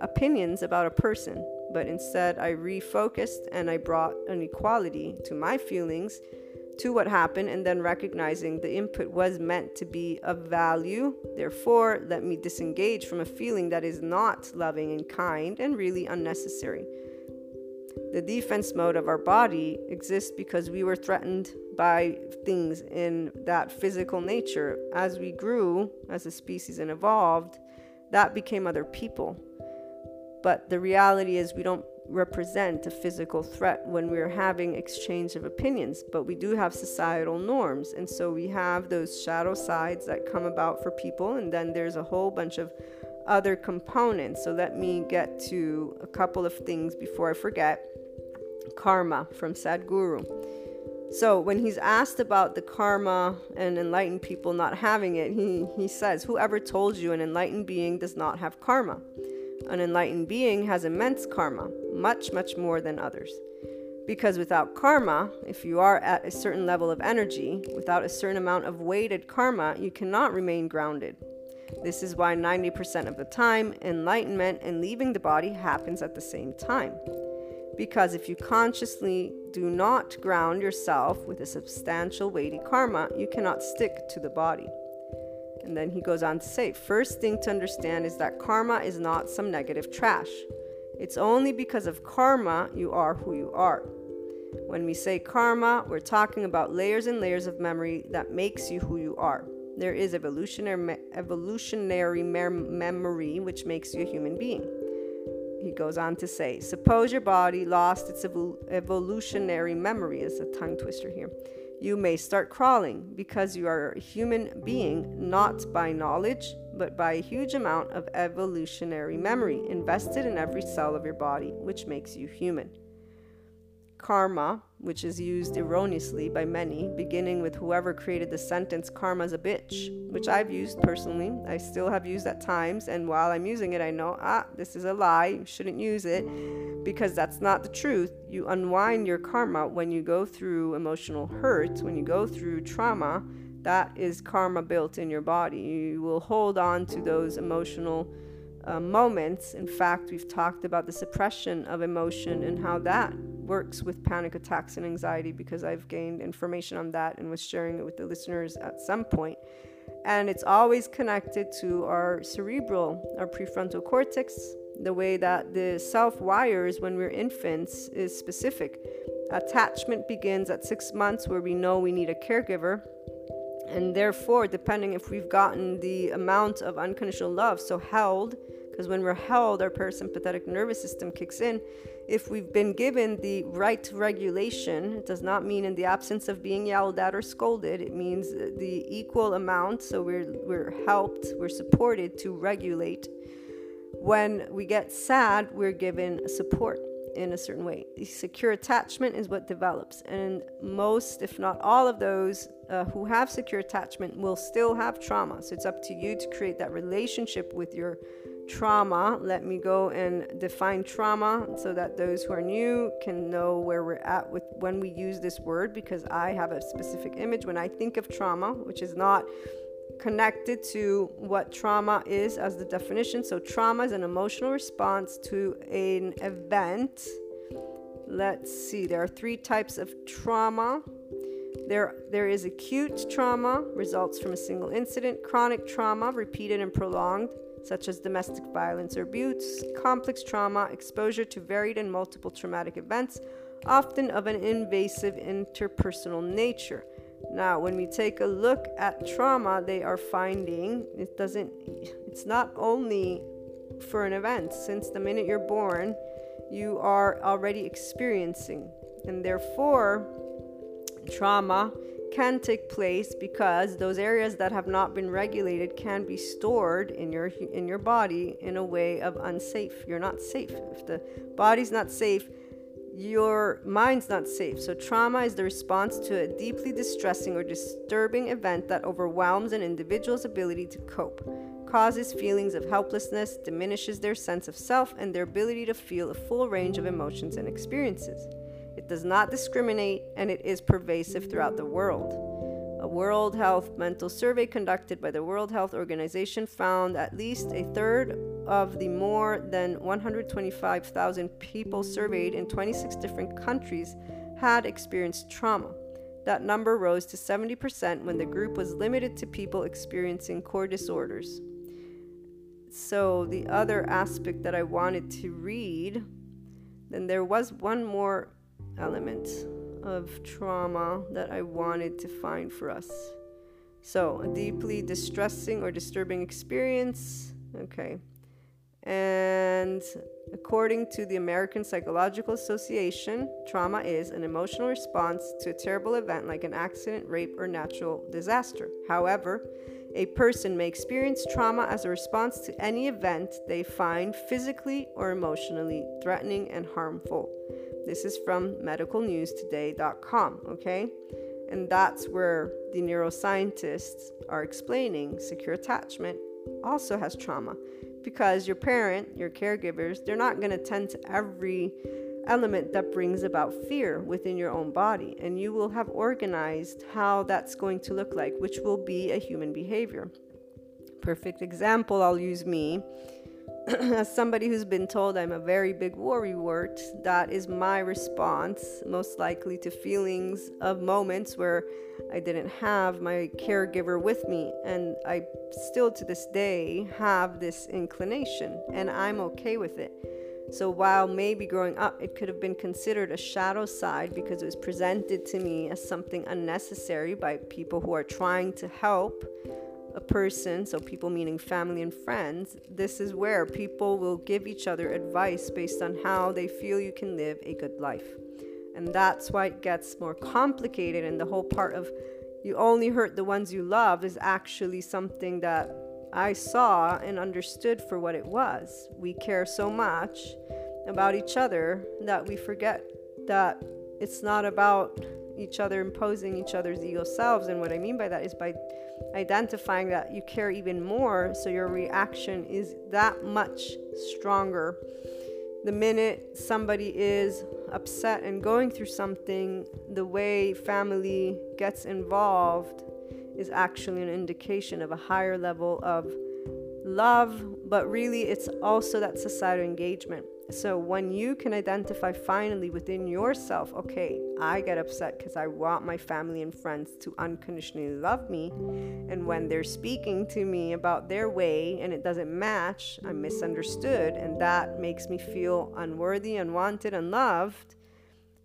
opinions about a person but instead I refocused and I brought an equality to my feelings, to what happened, and then recognizing the input was meant to be of value. Therefore, let me disengage from a feeling that is not loving and kind and really unnecessary. The defense mode of our body exists because we were threatened by things in that physical nature. As we grew as a species and evolved, that became other people. But the reality is, we don't represent a physical threat when we're having exchange of opinions, but we do have societal norms. And so we have those shadow sides that come about for people, and then there's a whole bunch of other components. So let me get to a couple of things before I forget. Karma from Sadhguru. So when he's asked about the karma and enlightened people not having it, he, he says, Whoever told you an enlightened being does not have karma? An enlightened being has immense karma, much, much more than others. Because without karma, if you are at a certain level of energy, without a certain amount of weighted karma, you cannot remain grounded. This is why 90% of the time, enlightenment and leaving the body happens at the same time. Because if you consciously do not ground yourself with a substantial weighty karma, you cannot stick to the body. And then he goes on to say first thing to understand is that karma is not some negative trash. It's only because of karma you are who you are. When we say karma, we're talking about layers and layers of memory that makes you who you are. There is evolutionary, evolutionary memory which makes you a human being. He goes on to say, suppose your body lost its evolutionary memory, is a tongue twister here you may start crawling because you are a human being not by knowledge, but by a huge amount of evolutionary memory invested in every cell of your body, which makes you human karma, which is used erroneously by many, beginning with whoever created the sentence karma's a bitch, which I've used personally. I still have used at times, and while I'm using it, I know, ah, this is a lie, you shouldn't use it, because that's not the truth. You unwind your karma when you go through emotional hurt, when you go through trauma. That is karma built in your body. You will hold on to those emotional uh, moments. In fact, we've talked about the suppression of emotion and how that works with panic attacks and anxiety because I've gained information on that and was sharing it with the listeners at some point. And it's always connected to our cerebral, our prefrontal cortex. The way that the self wires when we're infants is specific. Attachment begins at six months, where we know we need a caregiver. And therefore, depending if we've gotten the amount of unconditional love, so held, because when we're held, our parasympathetic nervous system kicks in. If we've been given the right regulation, it does not mean in the absence of being yelled at or scolded. It means the equal amount. So we're, we're helped, we're supported to regulate. When we get sad, we're given support in a certain way. Secure attachment is what develops. And most, if not all of those uh, who have secure attachment will still have trauma. So it's up to you to create that relationship with your trauma. Let me go and define trauma so that those who are new can know where we're at with when we use this word because I have a specific image when I think of trauma, which is not connected to what trauma is as the definition. So, trauma is an emotional response to an event. Let's see, there are three types of trauma. There, there is acute trauma, results from a single incident, chronic trauma, repeated and prolonged, such as domestic violence or abuse, complex trauma, exposure to varied and multiple traumatic events, often of an invasive interpersonal nature. Now, when we take a look at trauma, they are finding it doesn't, it's not only for an event. Since the minute you're born, you are already experiencing, and therefore, trauma can take place because those areas that have not been regulated can be stored in your in your body in a way of unsafe. You're not safe. If the body's not safe, your mind's not safe. So, trauma is the response to a deeply distressing or disturbing event that overwhelms an individual's ability to cope, causes feelings of helplessness, diminishes their sense of self, and their ability to feel a full range of emotions and experiences. It does not discriminate, and it is pervasive throughout the world. A World Health Mental Survey conducted by the World Health Organization found at least a third of the more than 125,000 people surveyed in 26 different countries had experienced trauma. That number rose to 70% when the group was limited to people experiencing core disorders. So, the other aspect that I wanted to read, then there was one more element of trauma that I wanted to find for us. So, a deeply distressing or disturbing experience. Okay. And according to the American Psychological Association, trauma is an emotional response to a terrible event like an accident, rape, or natural disaster. However, a person may experience trauma as a response to any event they find physically or emotionally threatening and harmful. This is from medicalnewstoday.com, okay? And that's where the neuroscientists are explaining secure attachment also has trauma because your parent, your caregivers, they're not going to tend to every element that brings about fear within your own body. And you will have organized how that's going to look like, which will be a human behavior. Perfect example, I'll use me. *clears throat* as somebody who's been told I'm a very big worrywart, that is my response, most likely to feelings of moments where I didn't have my caregiver with me. And I still to this day have this inclination, and I'm okay with it. So while maybe growing up it could have been considered a shadow side because it was presented to me as something unnecessary by people who are trying to help a person, so people meaning family and friends, this is where people will give each other advice based on how they feel you can live a good life. And that's why it gets more complicated, and the whole part of you only hurt the ones you love is actually something that I saw and understood for what it was. We care so much about each other that we forget that it's not about each other imposing each other's ego selves. And what I mean by that is by identifying that you care even more, so your reaction is that much stronger. The minute somebody is upset and going through something, the way family gets involved is actually an indication of a higher level of love, but really it's also that societal engagement. So when you can identify finally within yourself, okay, I get upset because I want my family and friends to unconditionally love me. And when they're speaking to me about their way and it doesn't match, I'm misunderstood. And that makes me feel unworthy, unwanted, unloved.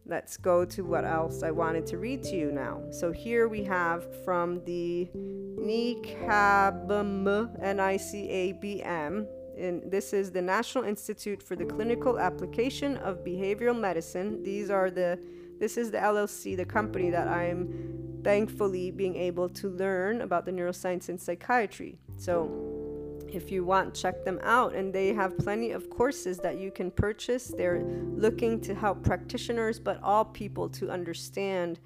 Let's go to what else I wanted to read to you now. So here we have from the NICABM, N-I-C-A-B-M, and this is the National Institute for the Clinical Application of Behavioral Medicine. These are the this is the LLC, the company that I'm thankfully being able to learn about the neuroscience and psychiatry. So if you want, check them out. And they have plenty of courses that you can purchase. They're looking to help practitioners, but all people to understand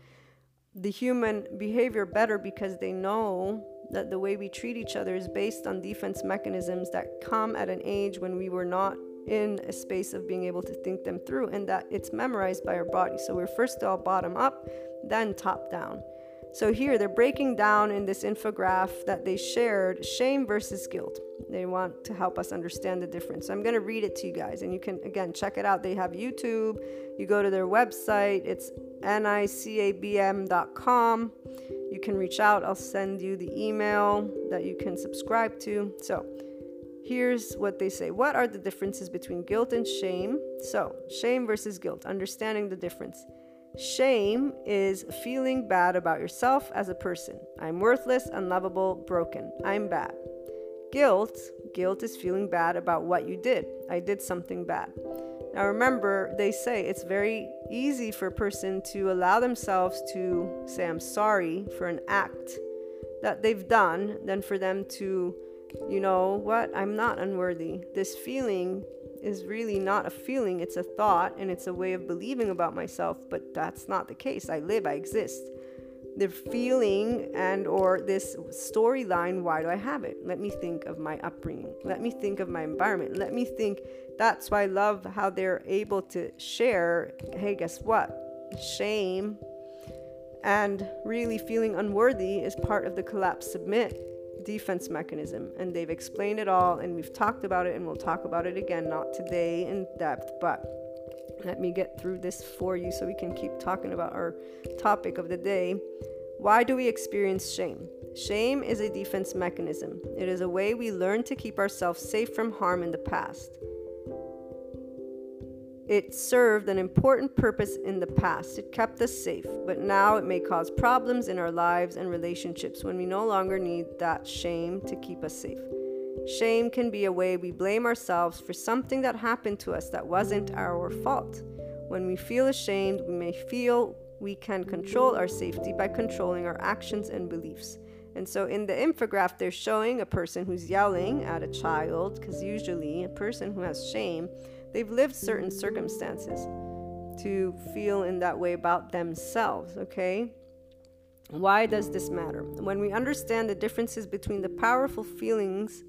the human behavior better because they know that the way we treat each other is based on defense mechanisms that come at an age when we were not in a space of being able to think them through and that it's memorized by our body. So we're first all bottom up, then top down. So here they're breaking down in this infographic that they shared shame versus guilt. They want to help us understand the difference. So I'm going to read it to you guys and you can again check it out. They have YouTube. You go to their website. It's nicabm.com. You can reach out. I'll send you the email that you can subscribe to. So, Here's what they say What are the differences between guilt and shame? So, shame versus guilt, understanding the difference. Shame is feeling bad about yourself as a person. I'm worthless, unlovable, broken. I'm bad. Guilt, guilt is feeling bad about what you did. I did something bad. Now remember, they say it's very easy for a person to allow themselves to say I'm sorry for an act that they've done than for them to, you know, what? I'm not unworthy. This feeling is really not a feeling, it's a thought and it's a way of believing about myself, but that's not the case. I live, I exist. The feeling and or this storyline, why do I have it? Let me think of my upbringing. Let me think of my environment. Let me think that's why I love how they're able to share, hey, guess what? Shame and really feeling unworthy is part of the collapse submit defense mechanism. And they've explained it all, and we've talked about it, and we'll talk about it again, not today in depth, but let me get through this for you so we can keep talking about our topic of the day. Why do we experience shame? Shame is a defense mechanism. It is a way we learn to keep ourselves safe from harm in the past. It served an important purpose in the past. It kept us safe, but now it may cause problems in our lives and relationships when we no longer need that shame to keep us safe. Shame can be a way we blame ourselves for something that happened to us that wasn't our fault. When we feel ashamed, we may feel we can control our safety by controlling our actions and beliefs. And so in the infographic, they're showing a person who's yelling at a child, because usually a person who has shame they've lived certain circumstances to feel in that way about themselves, okay? Why does this matter? When we understand the differences between the powerful feelings,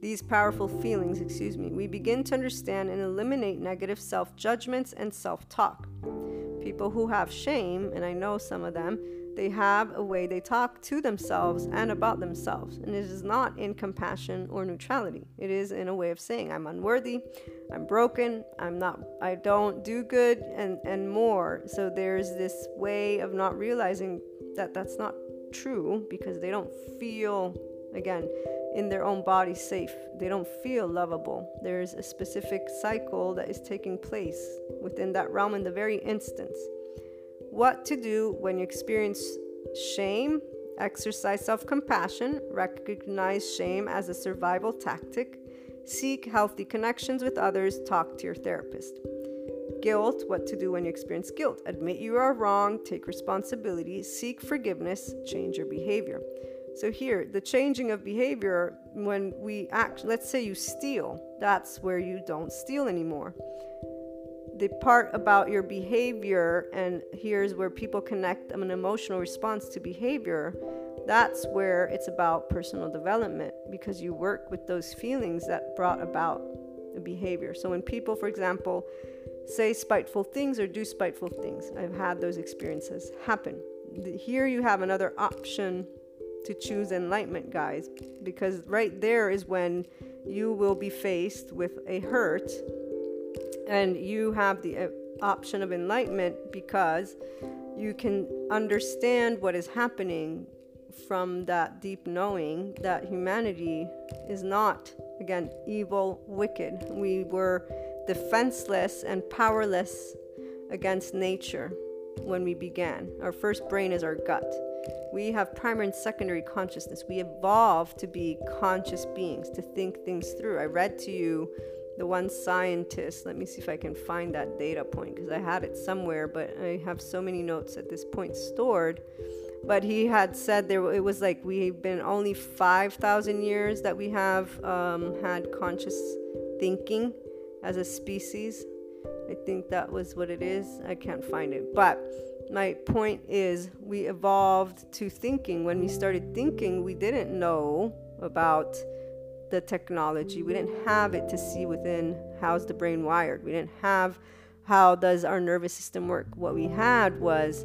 these powerful feelings, excuse me, we begin to understand and eliminate negative self judgments and self talk. People who have shame, and I know some of them, they have a way they talk to themselves and about themselves. And it is not in compassion or neutrality. It is in a way of saying, I'm unworthy, I'm broken, I'm not, I don't do good, and, and more. So there's this way of not realizing that that's not true because they don't feel, again, in their own body safe. They don't feel lovable. There's a specific cycle that is taking place within that realm in the very instance. What to do when you experience shame? Exercise self compassion, recognize shame as a survival tactic, seek healthy connections with others, talk to your therapist. Guilt, what to do when you experience guilt. Admit you are wrong, take responsibility, seek forgiveness, change your behavior. So, here, the changing of behavior when we act, let's say you steal, that's where you don't steal anymore the part about your behavior, and here's where people connect an emotional response to behavior, that's where it's about personal development because you work with those feelings that brought about the behavior. So when people, for example, say spiteful things or do spiteful things, I've had those experiences happen. Here you have another option to choose enlightenment, guys, because right there is when you will be faced with a hurt and you have the uh, option of enlightenment because you can understand what is happening from that deep knowing that humanity is not, again, evil, wicked. We were defenseless and powerless against nature when we began. Our first brain is our gut. We have primary and secondary consciousness. We evolved to be conscious beings, to think things through. I read to you the one scientist, let me see if I can find that data point because I had it somewhere, but I have so many notes at this point stored. But he had said there it was like we've been only 5,000 years that we have um, had conscious thinking as a species. I think that was what it is. I can't find it. But my point is, we evolved to thinking. When we started thinking, we didn't know about the technology. We didn't have it to see within how's the brain wired. We didn't have how does our nervous system work. What we had was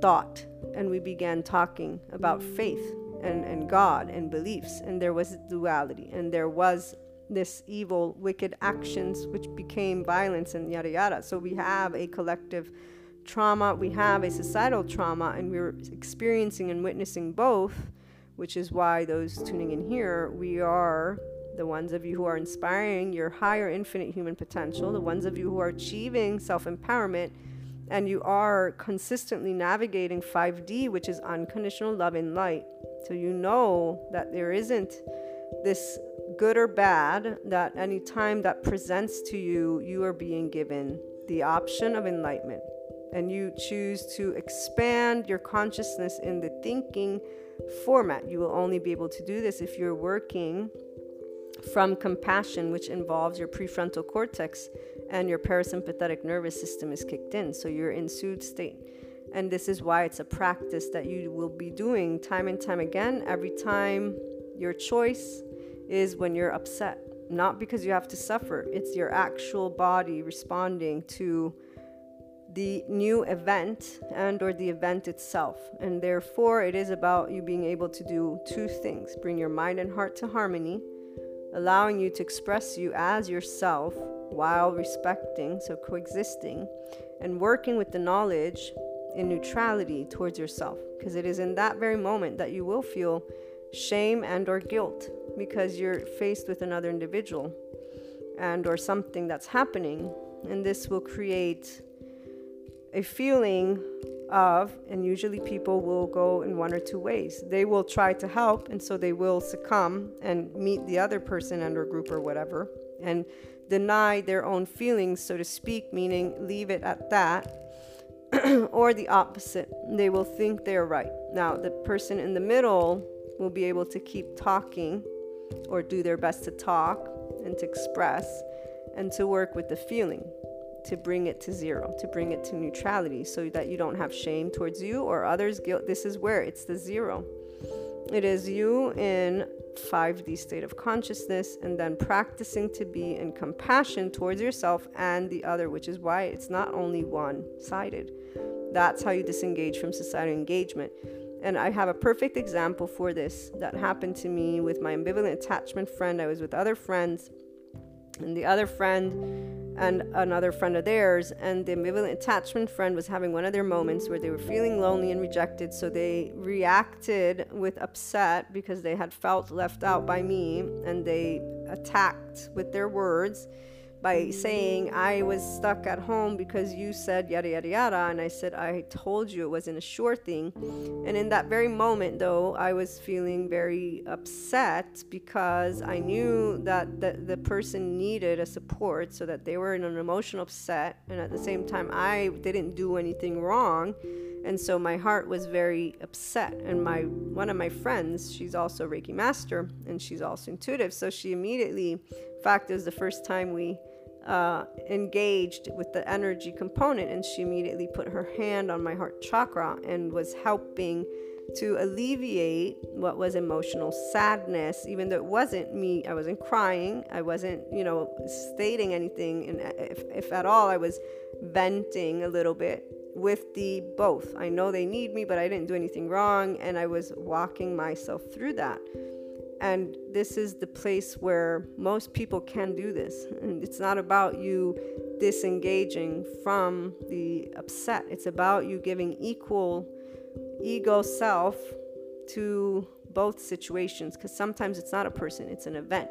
thought, and we began talking about faith and, and God and beliefs, and there was duality, and there was this evil, wicked actions which became violence and yada yada. So we have a collective trauma, we have a societal trauma, and we're experiencing and witnessing both which is why those tuning in here, we are the ones of you who are inspiring your higher infinite human potential, the ones of you who are achieving self empowerment, and you are consistently navigating 5D, which is unconditional love and light. So you know that there isn't this good or bad, that any time that presents to you, you are being given the option of enlightenment. And you choose to expand your consciousness in the thinking format. You will only be able to do this if you're working from compassion, which involves your prefrontal cortex and your parasympathetic nervous system is kicked in. So you're in soothed state. And this is why it's a practice that you will be doing time and time again. Every time your choice is when you're upset, not because you have to suffer, it's your actual body responding to the new event and or the event itself. And therefore it is about you being able to do two things. Bring your mind and heart to harmony allowing you to express you as yourself while respecting so coexisting and working with the knowledge in neutrality towards yourself. Because it is in that very moment that you will feel shame and or guilt because you're faced with another individual and or something that's happening. And this will create a feeling of, and usually people will go in one or two ways. They will try to help, and so they will succumb and meet the other person and or group or whatever, and deny their own feelings, so to speak, meaning leave it at that. *clears throat* or the opposite, they will think they're right. Now, the person in the middle will be able to keep talking or do their best to talk and to express and to work with the feeling to bring it to zero, to bring it to neutrality so that you don't have shame towards you or others' guilt. This is where it's the zero. It is you in 5D state of consciousness and then practicing to be in compassion towards yourself and the other, which is why it's not only one sided. That's how you disengage from societal engagement. And I have a perfect example for this that happened to me with my ambivalent attachment friend. I was with other friends, and the other friend and another friend of theirs. And the ambivalent attachment friend was having one of their moments where they were feeling lonely and rejected. So they reacted with upset because they had felt left out by me and they attacked with their words by saying I was stuck at home because you said yada yada yada and I said I told you it wasn't a sure thing. And in that very moment though I was feeling very upset because I knew that the, the person needed a support so that they were in an emotional upset and at the same time I didn't do anything wrong and so my heart was very upset. And my one of my friends she's also reiki master and she's also intuitive. So she immediately in fact it was the first time we uh, engaged with the energy component and she immediately put her hand on my heart chakra and was helping to alleviate what was emotional sadness. Even though it wasn't me i wasn't crying. I wasn't you know stating anything and if, if at all i was venting a little bit with the both. I know they need me, but I didn't do anything wrong, and I was walking myself through that. And this is the place where most people can do this. And it's not about you disengaging from the upset, it's about you giving equal ego self to both situations because sometimes it's not a person, it's an event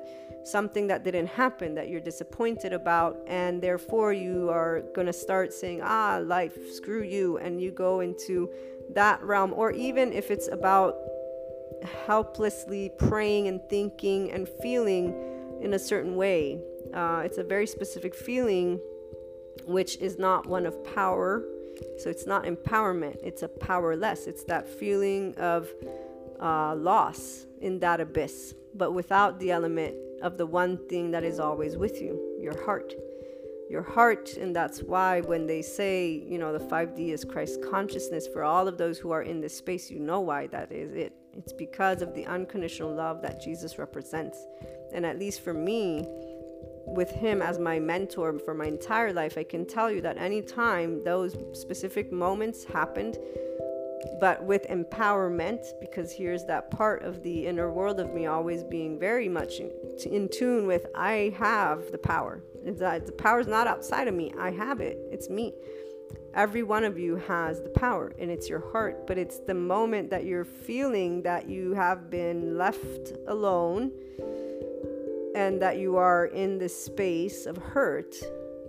something that didn't happen that you're disappointed about, and therefore you are going to start saying, ah, life, screw you, and you go into that realm, or even if it's about helplessly praying and thinking and feeling in a certain way. Uh, it's a very specific feeling, which is not one of power. So it's not empowerment, it's a powerless. It's that feeling of uh, loss in that abyss, but without the element of the one thing that is always with you your heart. Your heart, and that's why when they say, you know, the 5D is Christ consciousness, for all of those who are in this space, you know why that is it. It's because of the unconditional love that Jesus represents. And at least for me, with him as my mentor for my entire life, I can tell you that anytime those specific moments happened, but with empowerment, because here's that part of the inner world of me always being very much in, in tune with I have the power. That uh, the power is not outside of me, I have it, it's me. Every one of you has the power, and it's your heart, but it's the moment that you're feeling that you have been left alone and that you are in this space of hurt,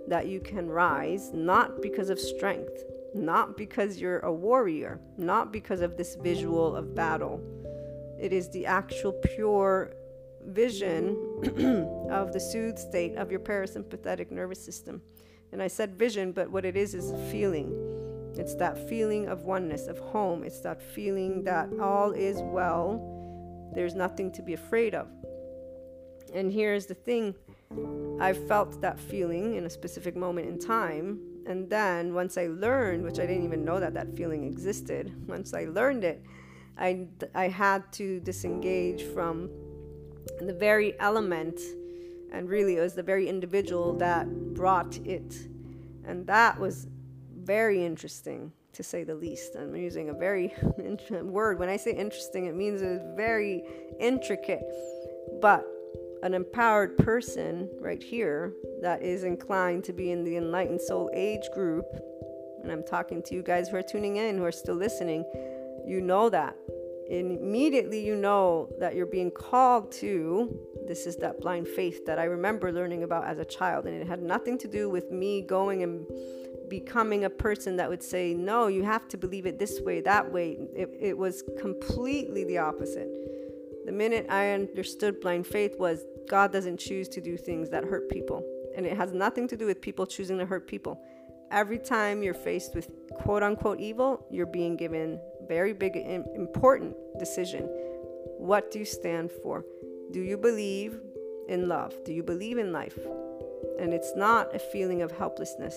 that you can rise not because of strength, not because you're a warrior, not because of this visual of battle. It is the actual pure vision *clears throat* of the soothed state of your parasympathetic nervous system. And I said vision, but what it is is a feeling. It's that feeling of oneness, of home. It's that feeling that all is well. There's nothing to be afraid of. And here's the thing I felt that feeling in a specific moment in time. And then once I learned, which I didn't even know that that feeling existed, *laughs* once I learned it, I, I had to disengage from the very element, and really it was the very individual that brought it. And that was very interesting to say the least. I'm using a very *laughs* word. When I say interesting, it means it's very intricate. But an empowered person right here that is inclined to be in the enlightened soul age group, and I'm talking to you guys who are tuning in, who are still listening, you know that. And immediately you know that you're being called to. This is that blind faith that I remember learning about as a child, and it had nothing to do with me going and becoming a person that would say, No, you have to believe it this way, that way. It, it was completely the opposite the minute I understood blind faith was God doesn't choose to do things that hurt people. And it has nothing to do with people choosing to hurt people. Every time you're faced with quote unquote evil, you're being given very big important decision. What do you stand for? Do you believe in love? Do you believe in life? And it's not a feeling of helplessness.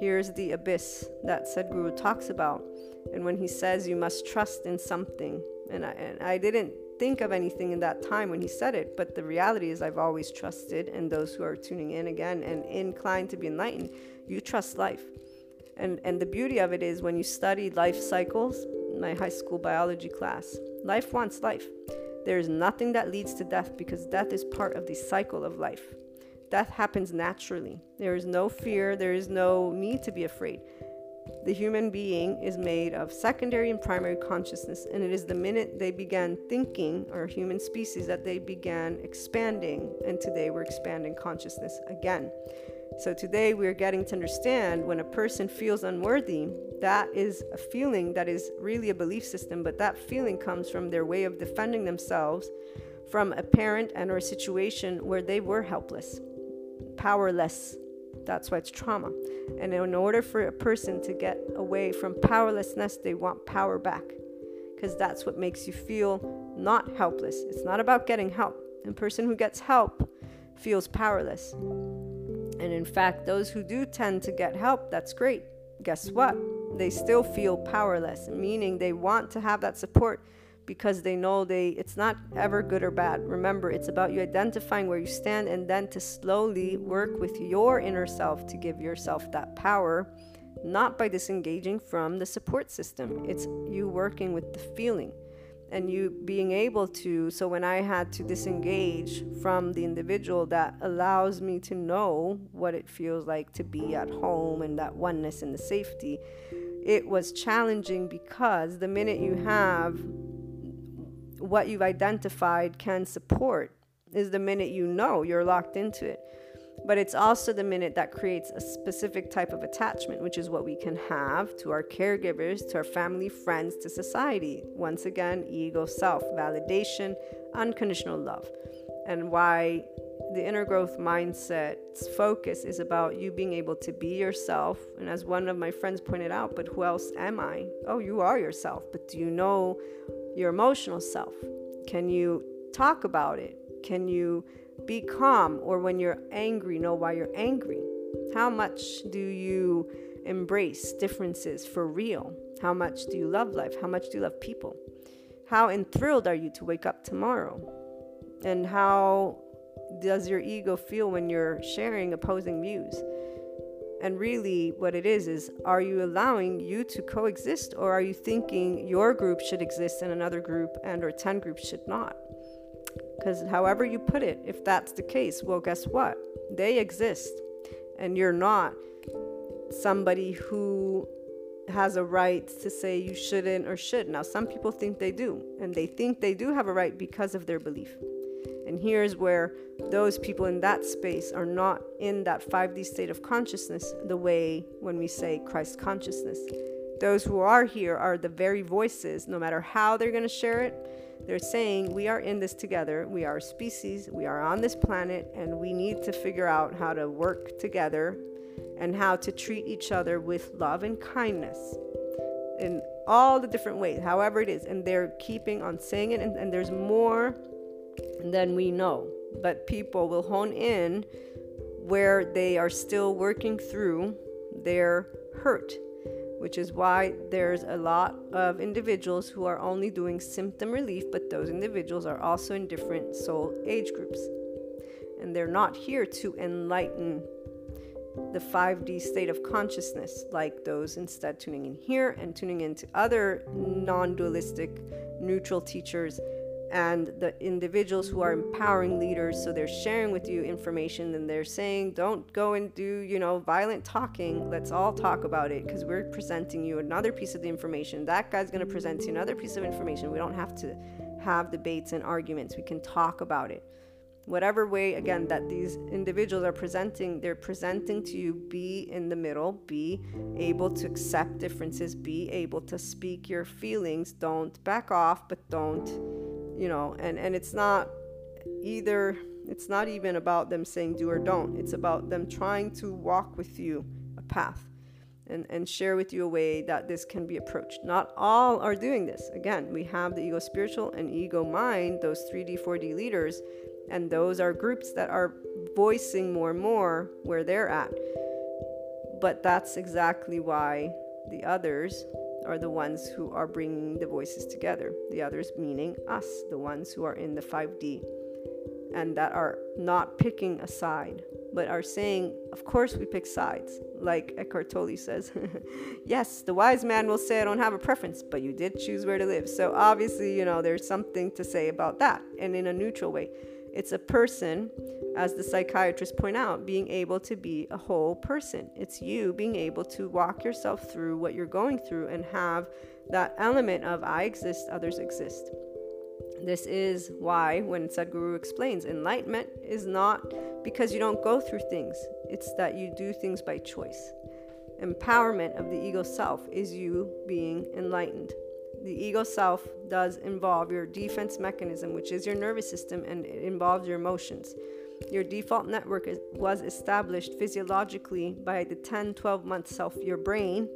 Here's the abyss that Sadhguru talks about. And when he says you must trust in something, and I, and I didn't think of anything in that time when he said it, but the reality is I've always trusted, and those who are tuning in again and inclined to be enlightened, you trust life. And, and the beauty of it is when you study life cycles, my high school biology class, life wants life. There is nothing that leads to death because death is part of the cycle of life. Death happens naturally. There is no fear, there is no need to be afraid. The human being is made of secondary and primary consciousness, and it is the minute they began thinking, or human species, that they began expanding, and today we're expanding consciousness again. So today we're getting to understand when a person feels unworthy, that is a feeling that is really a belief system, but that feeling comes from their way of defending themselves from a parent and or a situation where they were helpless, powerless, that's why it's trauma. And in order for a person to get away from powerlessness, they want power back. Because that's what makes you feel not helpless. It's not about getting help. A person who gets help feels powerless. And in fact, those who do tend to get help, that's great. Guess what? They still feel powerless, meaning they want to have that support because they know they it's not ever good or bad. Remember, it's about you identifying where you stand and then to slowly work with your inner self to give yourself that power, not by disengaging from the support system. It's you working with the feeling and you being able to so when i had to disengage from the individual that allows me to know what it feels like to be at home and that oneness and the safety it was challenging because the minute you have what you've identified can support is the minute you know you're locked into it. But it's also the minute that creates a specific type of attachment, which is what we can have to our caregivers, to our family, friends, to society. Once again, ego, self, validation, unconditional love. And why the inner growth mindset's focus is about you being able to be yourself. And as one of my friends pointed out, but who else am I? Oh, you are yourself. But do you know your emotional self? Can you talk about it? Can you be calm? Or when you're angry, know why you're angry? How much do you embrace differences for real? How much do you love life? How much do you love people? How enthralled are you to wake up tomorrow? And how does your ego feel when you're sharing opposing views? And really, what it is is are you allowing you to coexist, or are you thinking your group should exist and another group and or 10 groups should not? Because however you put it, if that's the case, well, guess what? They exist, and you're not somebody who has a right to say you shouldn't or should. Now, some people think they do, and they think they do have a right because of their belief. And here's where those people in that space are not in that 5D state of consciousness the way when we say Christ consciousness. Those who are here are the very voices, no matter how they're going to share it. They're saying, We are in this together. We are a species. We are on this planet, and we need to figure out how to work together and how to treat each other with love and kindness in all the different ways, however it is. And they're keeping on saying it, and, and there's more than we know. But people will hone in where they are still working through their hurt, which is why there's a lot of individuals who are only doing symptom relief, but those individuals are also in different soul age groups. And they're not here to enlighten the 5D state of consciousness, like those instead tuning in here and tuning into other non dualistic, neutral teachers and the individuals who are empowering leaders so they're sharing with you information and they're saying don't go and do you know violent talking. Let's all talk about it because we're presenting you another piece of the information. That guy's going to present you another piece of information. We don't have to have debates and arguments. We can talk about it. Whatever way again that these individuals are presenting they're presenting to you be in the middle be able to accept differences be able to speak your feelings. Don't back off but don't you know and and it's not either it's not even about them saying do or don't it's about them trying to walk with you a path and, and share with you a way that this can be approached. Not all are doing this. Again, we have the ego spiritual and ego mind, those 3D, 4D leaders, and those are groups that are voicing more and more where they're at. But that's exactly why the others are the ones who are bringing the voices together. The others meaning us, the ones who are in the 5D and that are not picking a side, but are saying, of course we pick sides. Like Eckhart Tolle says, *laughs* yes, the wise man will say, I don't have a preference, but you did choose where to live. So obviously, you know, there's something to say about that, and in a neutral way. It's a person, as the psychiatrists point out, being able to be a whole person. It's you being able to walk yourself through what you're going through and have that element of I exist, others exist. This is why, when Sadhguru explains, enlightenment is not because you don't go through things, it's that you do things by choice. Empowerment of the ego self is you being enlightened. The ego self does involve your defense mechanism, which is your nervous system, and it involves your emotions. Your default network is, was established physiologically by the 10 12 month self, your brain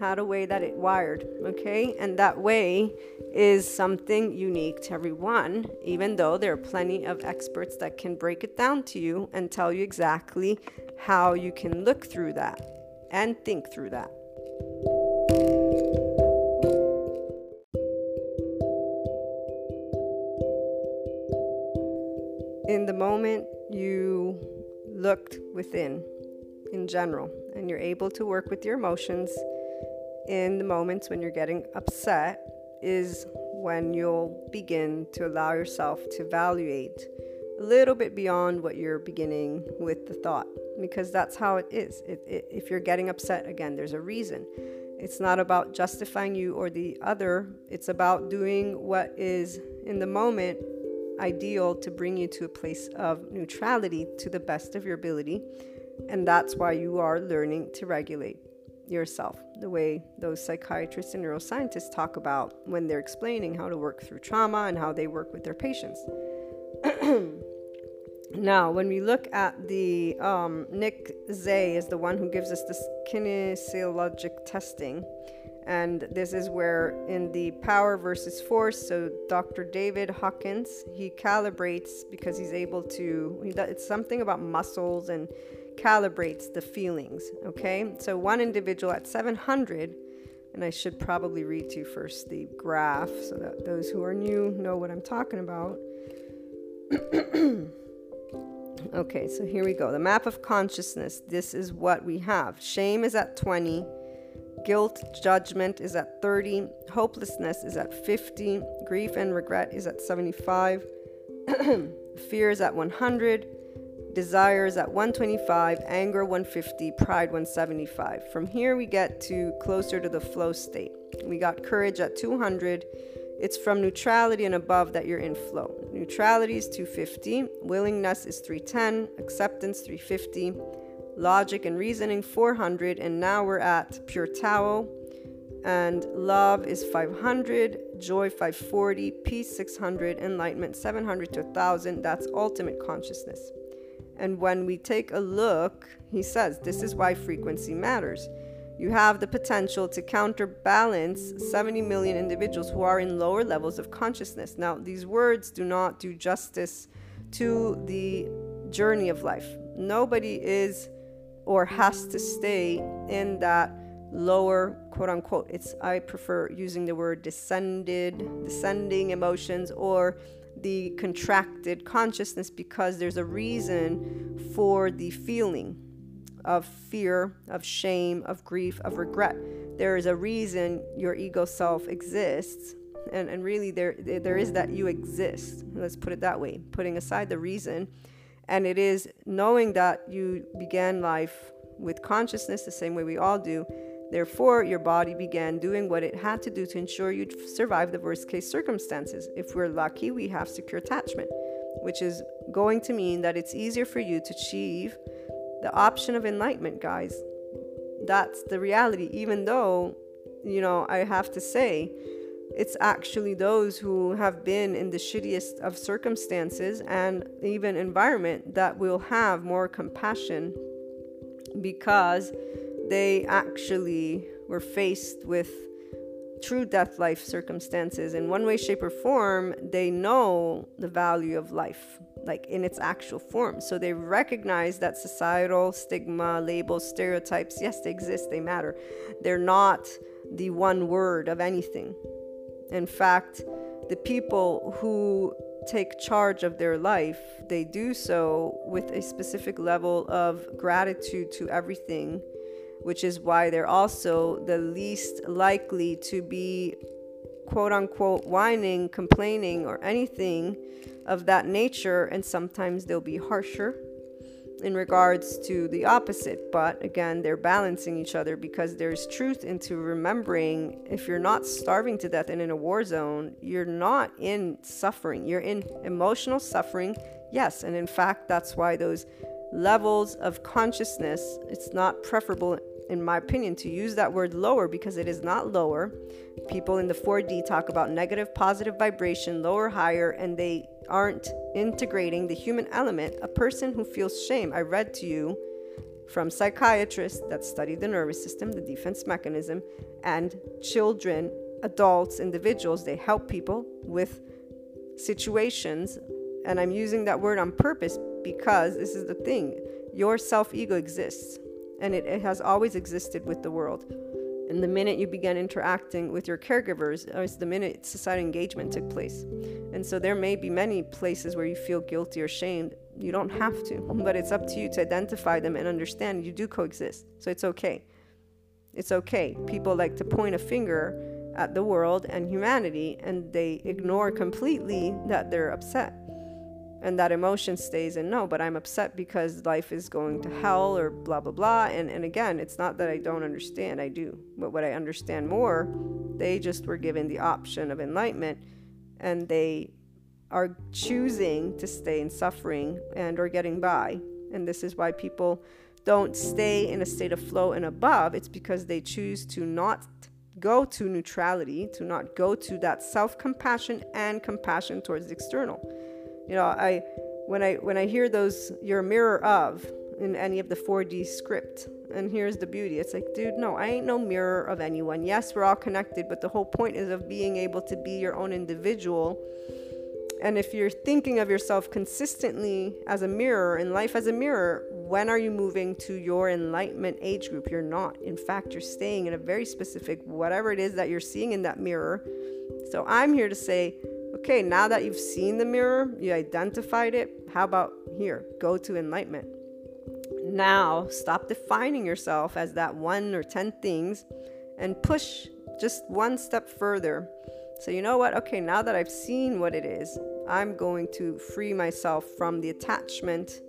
had a way that it wired, okay? And that way is something unique to everyone, even though there are plenty of experts that can break it down to you and tell you exactly how you can look through that and think through that. In the moment you looked within in general and you're able to work with your emotions in the moments when you're getting upset is when you'll begin to allow yourself to evaluate a little bit beyond what you're beginning with the thought because that's how it is. It, if you're getting upset again there's a reason. It's not about justifying you or the other. It's about doing what is in the moment ideal to bring you to a place of neutrality to the best of your ability. And that's why you are learning to regulate yourself, the way those psychiatrists and neuroscientists talk about when they're explaining how to work through trauma and how they work with their patients. *clears throat* now, when we look at the um, Nick Zay is the one who gives us this kinesiologic testing and this is where in the power versus force so dr david hawkins he calibrates because he's able to it's something about muscles and calibrates the feelings okay? So one individual at 700 and i should probably read to you first the graph so that those who are new know what i'm talking about. *coughs* Okay so here we go. The map of consciousness this is what we have. Shame is at 20 Guilt, judgment is at 30. Hopelessness is at 50. Grief and regret is at 75. *clears throat* Fear is at 100. Desire is at 125. Anger 150. Pride 175. From here, we get to closer to the flow state. We got courage at 200. It's from neutrality and above that you're in flow. Neutrality is 250, willingness is 310, acceptance 350, logic and reasoning 400, and now we're at pure Tao. And love is 500, joy 540, peace 600, enlightenment 700 to 1000. That's ultimate consciousness. And when we take a look, he says this is why frequency matters. You have the potential to counterbalance 70 million individuals who are in lower levels of consciousness. Now, these words do not do justice to the journey of life. Nobody is or has to stay in that lower quote unquote it's i prefer using the word descended descending emotions or the contracted consciousness because there's a reason for the feeling of fear, of shame, of grief, of regret. There is a reason your ego self exists. And, and really there there is that you exist. Let's put it that way, putting aside the reason. And it is knowing that you began life with consciousness the same way we all do. Therefore, your body began doing what it had to do to ensure you'd survive the worst case circumstances. If we're lucky, we have secure attachment, which is going to mean that it's easier for you to achieve the option of enlightenment, guys. That's the reality, even though, you know, I have to say, it's actually those who have been in the shittiest of circumstances and even environment that will have more compassion because they actually were faced with true death life circumstances in one way shape or form they know the value of life like in its actual form. So they recognize that societal stigma, labels, stereotypes, yes, they exist, they matter. They're not the one word of anything. In fact, the people who take charge of their life, they do so with a specific level of gratitude to everything, which is why they're also the least likely to be quote unquote whining, complaining, or anything of that nature. And sometimes they'll be harsher in regards to the opposite. But again, they're balancing each other because there's truth into remembering if you're not starving to death and in a war zone, you're not in suffering, you're in emotional suffering. Yes, and in fact, that's why those levels of consciousness, it's not preferable in my opinion, to use that word lower because it is not lower. People in the 4D talk about negative, positive vibration, lower, higher, and they aren't integrating the human element. A person who feels shame, I read to you from psychiatrists that study the nervous system, the defense mechanism, and children, adults, individuals. They help people with situations. And I'm using that word on purpose because this is the thing your self ego exists and it, it has always existed with the world. And the minute you began interacting with your caregivers is the minute societal engagement took place. And so there may be many places where you feel guilty or shamed. You don't have to, *laughs* but it's up to you to identify them and understand you do coexist. So it's okay. It's okay. People like to point a finger at the world and humanity and they ignore completely that they're upset and that emotion stays in no but i'm upset because life is going to hell or blah blah blah. And and again it's not that i don't understand i do. But what i understand more they just were given the option of enlightenment and they are choosing to stay in suffering and or getting by. And this is why people don't stay in a state of flow and above. It's because they choose to not go to neutrality to not go to that self-compassion and compassion towards the external you know, I when I when I hear those you're a mirror of in any of the 4D script. And here's the beauty. It's like, dude, no, I ain't no mirror of anyone. Yes, we're all connected, but the whole point is of being able to be your own individual. And if you're thinking of yourself consistently as a mirror in life as a mirror, when are you moving to your enlightenment age group? You're not. In fact, you're staying in a very specific whatever it is that you're seeing in that mirror. So I'm here to say, Okay, now that you've seen the mirror, you identified it, how about here? Go to enlightenment. Now, stop defining yourself as that one or 10 things and push just one step further. So, you know what? Okay, now that I've seen what it is, I'm going to free myself from the attachment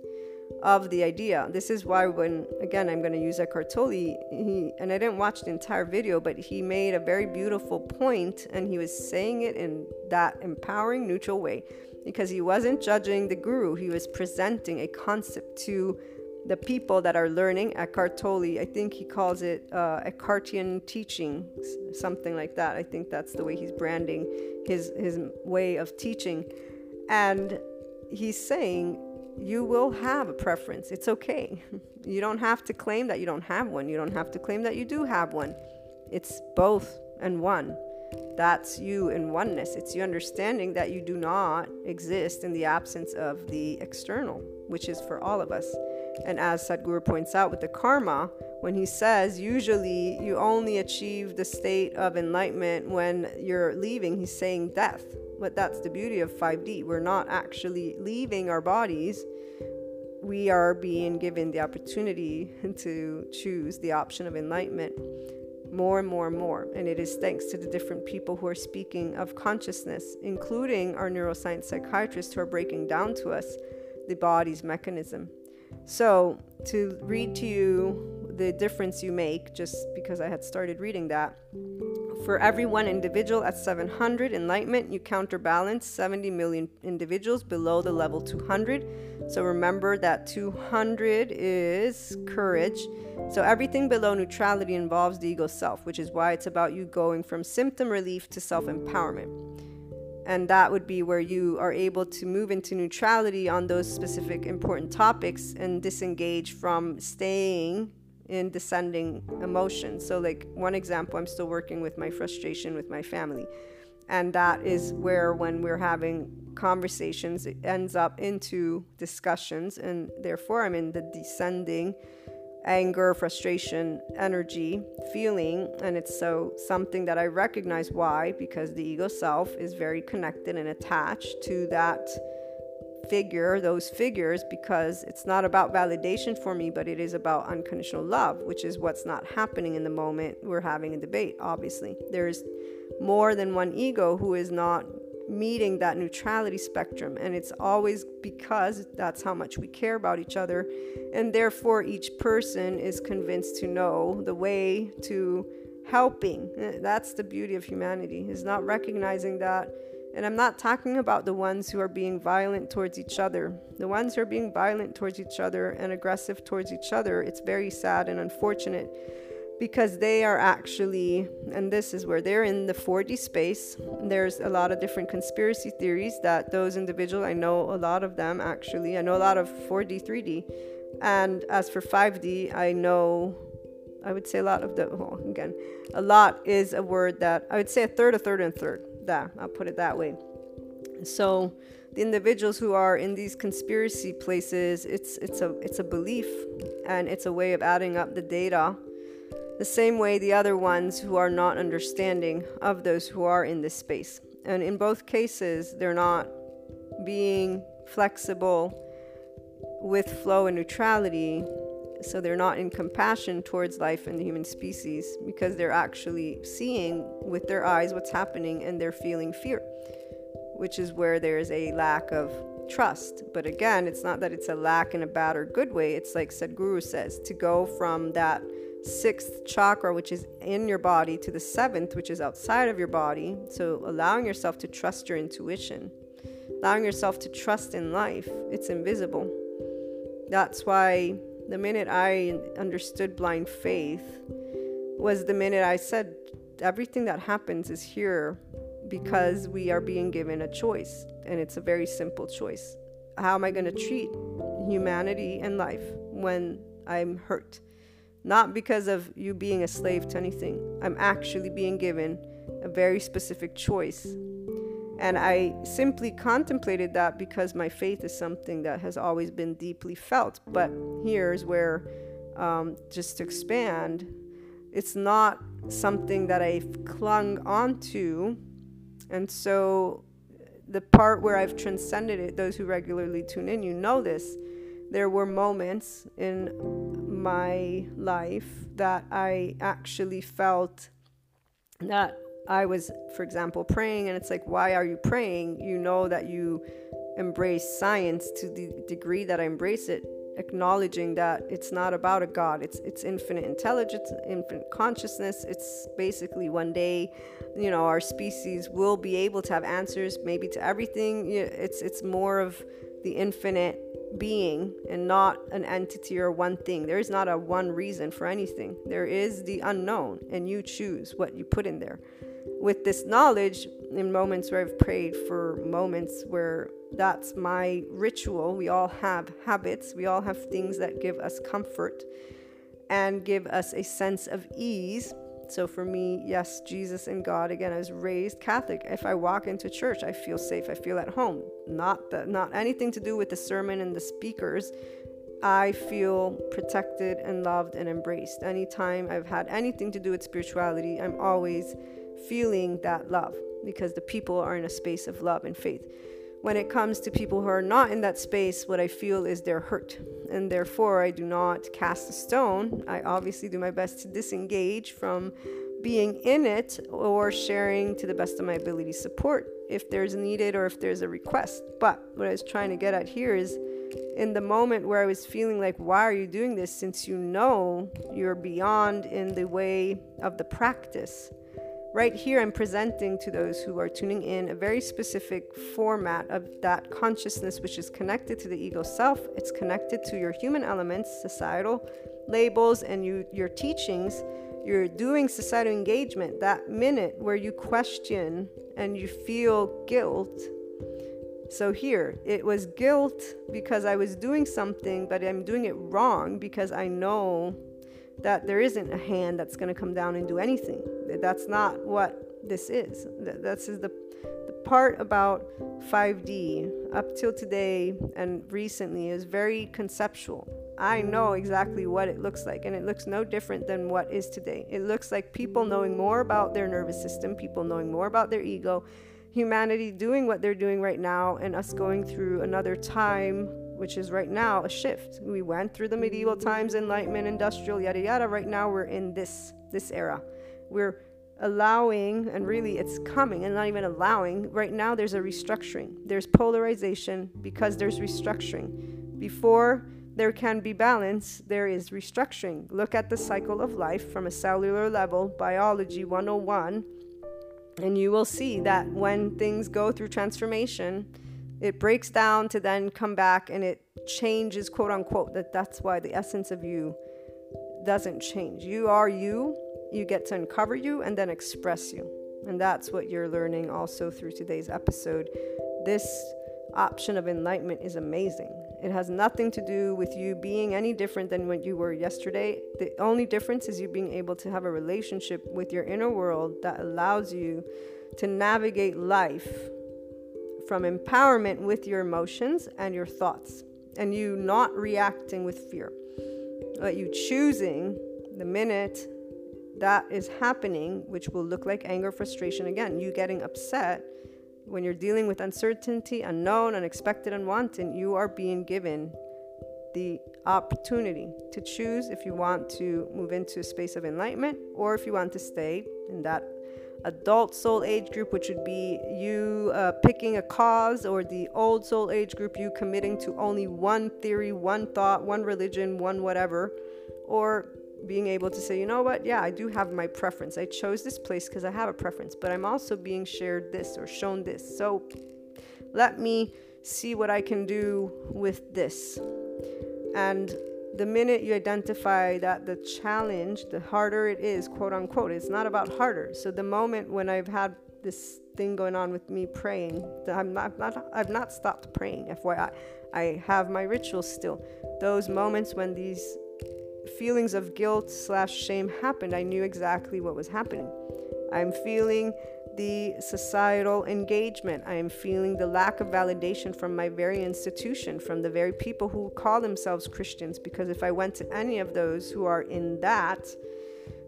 of the idea. This is why when again I'm going to use Eckhart Tolle, he and I didn't watch the entire video, but he made a very beautiful point and he was saying it in that empowering neutral way because he wasn't judging the guru, he was presenting a concept to the people that are learning Eckhart Tolle. I think he calls it uh, Eckhartian teaching, something like that. I think that's the way he's branding his his way of teaching, and he's saying you will have a preference. It's okay. *laughs* You don't have to claim that you don't have one. You don't have to claim that you do have one. It's both and one. That's you in oneness. It's you understanding that you do not exist in the absence of the external, which is for all of us. And as Sadhguru points out with the karma, when he says usually you only achieve the state of enlightenment when you're leaving, he's saying death. But that's the beauty of 5D. We're not actually leaving our bodies. We are being given the opportunity *laughs* to choose the option of enlightenment more and more and more. And it is thanks to the different people who are speaking of consciousness, including our neuroscience psychiatrists who are breaking down to us the body's mechanism. So, to read to you the difference you make, just because I had started reading that, for every one individual at 700 enlightenment, you counterbalance 70 million individuals below the level 200. So remember that 200 is courage. So everything below neutrality involves the ego self, which is why it's about you going from symptom relief to self empowerment and that would be where you are able to move into neutrality on those specific important topics and disengage from staying in descending emotions. So, like one example, I'm still working with my frustration with my family. And that is where, when we're having conversations, it ends up into discussions, and therefore I'm in the descending anger, frustration, energy, feeling. And it's so something that I recognize why, because the ego self is very connected and attached to that figure, those figures, because it's not about validation for me, but it is about unconditional love, which is what's not happening in the moment we're having a debate, obviously. There's more than one ego who is not meeting that neutrality spectrum. And it's always because that's how much we care about each other. And therefore, each person is convinced to know the way to helping. That's the beauty of humanity, is not recognizing that. And I'm not talking about the ones who are being violent towards each other. The ones who are being violent towards each other and aggressive towards each other, it's very sad and unfortunate because they are actually, and this is where they're in the 4D space. There's a lot of different conspiracy theories that those individuals, I know a lot of them actually, I know a lot of 4D, 3D. And as for 5D, I know, I would say a lot of the, well, again, a lot is a word that I would say a third, a third, and a third. That, I'll put it that way. So, the individuals who are in these conspiracy places, it's it's a it's a belief and it's a way of adding up the data the same way the other ones who are not understanding of those who are in this space. And in both cases, they're not being flexible with flow and neutrality. So they're not in compassion towards life and the human species because they're actually seeing with their eyes what's happening and they're feeling fear, which is where there's a lack of trust. But again, it's not that it's a lack in a bad or good way. It's like Sadhguru says to go from that sixth chakra, which is in your body, to the seventh, which is outside of your body. So, allowing yourself to trust your intuition, allowing yourself to trust in life, it's invisible. That's why the minute I understood blind faith was the minute I said, everything that happens is here because we are being given a choice. And it's a very simple choice. How am I going to treat humanity and life when I'm hurt? not because of you being a slave to anything. I'm actually being given a very specific choice. And I simply contemplated that because my faith is something that has always been deeply felt. But here's where, um, just to expand, it's not something that I've clung onto. And so the part where I've transcended it, those who regularly tune in, you know this there were moments in my life that I actually felt that I was, for example, praying, and it's like, why are you praying? You know that you embrace science to the degree that I embrace it. acknowledging that it's not about a God. It's it's infinite intelligence, infinite consciousness. It's basically one day, you know, our species will be able to have answers maybe to everything. It's it's more of the infinite being and not an entity or one thing. There is not a one reason for anything. There is the unknown, and you choose what you put in there. With this knowledge, in moments where I've prayed for moments where that's my ritual, we all have habits, we all have things that give us comfort and give us a sense of ease so for me, yes, Jesus and God. Again, I was raised Catholic. If I walk into church, I feel safe. I feel at home. Not the, not anything to do with the sermon and the speakers. I feel protected and loved and embraced. Anytime I've had anything to do with spirituality, I'm always feeling that love because the people are in a space of love and faith when it comes to people who are not in that space, what I feel is they're hurt. And therefore, I do not cast a stone. I obviously do my best to disengage from being in it or sharing to the best of my ability support if there's needed or if there's a request. But what I was trying to get at here is in the moment where I was feeling like, why are you doing this? Since you know you're beyond in the way of the practice Right here, I'm presenting to those who are tuning in a very specific format of that consciousness, which is connected to the ego self. It's connected to your human elements, societal labels, and you, your teachings. You're doing societal engagement that minute where you question and you feel guilt. So here, it was guilt because I was doing something, but I'm doing it wrong because I know that there isn't a hand that's going to come down and do anything. That's not what this is. This is the, the part about 5D up till today and recently is very conceptual. I know exactly what it looks like, and it looks no different than what is today. It looks like people knowing more about their nervous system, people knowing more about their ego, humanity doing what they're doing right now, and us going through another time which is right now a shift. We went through the medieval times, enlightenment, industrial, yada yada. Right now we're in this this era. We're allowing and really it's coming and not even allowing. Right now there's a restructuring. There's polarization because there's restructuring. Before there can be balance, there is restructuring. Look at the cycle of life from a cellular level, biology 101, and you will see that when things go through transformation, it breaks down to then come back and it changes quote unquote that that's why the essence of you doesn't change. You are you you get to uncover you and then express you. And that's what you're learning also through today's episode. This option of enlightenment is amazing. It has nothing to do with you being any different than what you were yesterday. The only difference is you being able to have a relationship with your inner world that allows you to navigate life from empowerment with your emotions and your thoughts, and you not reacting with fear. But you choosing the minute that is happening, which will look like anger, frustration again, you getting upset when you're dealing with uncertainty, unknown, unexpected, unwanted, you are being given the opportunity to choose if you want to move into a space of enlightenment or if you want to stay in that adult soul age group, which would be you uh, picking a cause, or the old soul age group, you committing to only one theory, one thought, one religion, one whatever, or being able to say, you know what, yeah, I do have my preference. I chose this place because I have a preference, but I'm also being shared this or shown this. So let me see what I can do with this. And the minute you identify that the challenge, the harder it is, quote unquote, it's not about harder. So the moment when I've had this thing going on with me praying, I'm not, not, I've not stopped praying. FYI, I have my rituals still. Those moments when these feelings of guilt slash shame happened, I knew exactly what was happening. I'm feeling the societal engagement. I am feeling the lack of validation from my very institution, from the very people who call themselves Christians. Because if I went to any of those who are in that